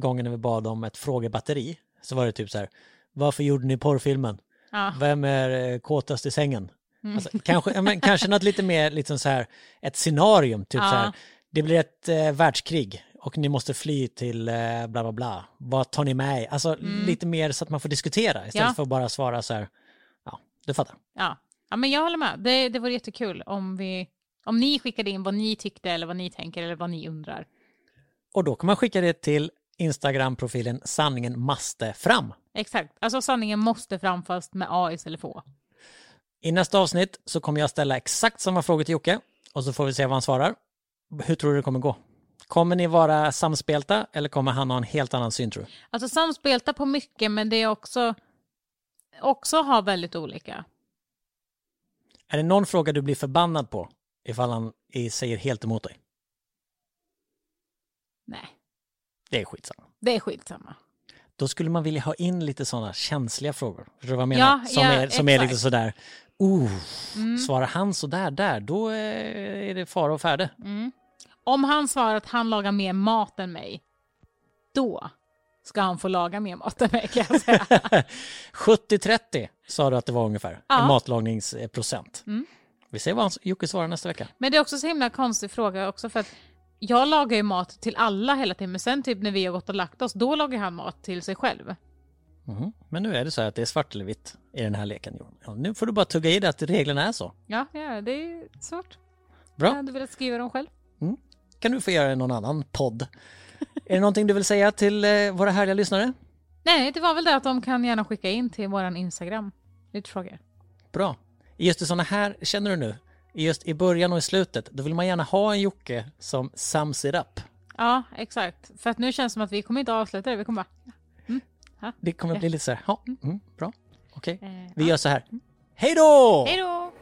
gången när vi bad om ett frågebatteri så var det typ så här, varför gjorde ni porrfilmen? Ja. Vem är eh, kåtast i sängen? Alltså, kanske, men, kanske något lite mer liksom så här, ett scenarium, typ Ja. så här, det blir ett eh, världskrig och ni måste fly till eh, bla bla bla. Vad tar ni med? Alltså lite mer så att man får diskutera istället Ja. för att bara svara så här, ja, du fattar. Ja. ja, men jag håller med. Det, det vore jättekul om, vi, om ni skickade in vad ni tyckte eller vad ni tänker eller vad ni undrar. Och då kan man skicka det till Instagram-profilen sanningen måste fram. Exakt, alltså sanningen måste fram fast med A istället för Å. I nästa avsnitt så kommer jag ställa exakt samma frågor till Jocke och så får vi se vad han svarar. Hur tror du det kommer gå? Kommer ni vara samspelta eller kommer han ha en helt annan syn tror du? Alltså samspelta på mycket men det är också, också ha väldigt olika. Är det någon fråga du blir förbannad på ifall han säger helt emot dig? Nej, Det är skitsamma. det är skitsamma. Då skulle man vilja ha in lite sådana känsliga frågor. Förstår du vad jag menar? Ja, som, ja, är, som är lite sådär, oh, svarar han sådär där, då är det fara och färde. Om han svarar att han lagar mer mat än mig, då ska han få laga mer mat än mig kan jag säga. (laughs) 70-30 sa du att det var ungefär, Ja. en matlagningsprocent. Vi ser vad Jocke svarar nästa vecka. Men det är också så himla konstig fråga också för att jag lagar ju mat till alla hela tiden men sen typ när vi har gått och lagt oss då lagar han mat till sig själv. Mhm. Men nu är det så här att det är svart eller vitt i den här leken. Ja, nu får du bara tugga i det att reglerna är så. Ja, ja det är svårt. Jag Bra, hade velat skriva dem själv. kan du få göra någon annan podd. är det någonting du vill säga till eh, våra härliga lyssnare? Nej, det var väl det att de kan gärna skicka in till våran Instagram. Lite frågor. Bra. Just i sådana här, känner du nu, just i början och i slutet, då vill man gärna ha en Jocke som sums it up. Ja, exakt. För att nu känns det som att vi kommer inte avsluta det. Vi kommer bara... Det kommer bli lite så här, ja, mm, bra, okej. Eh, Vi gör så här. Hej då! Hej då!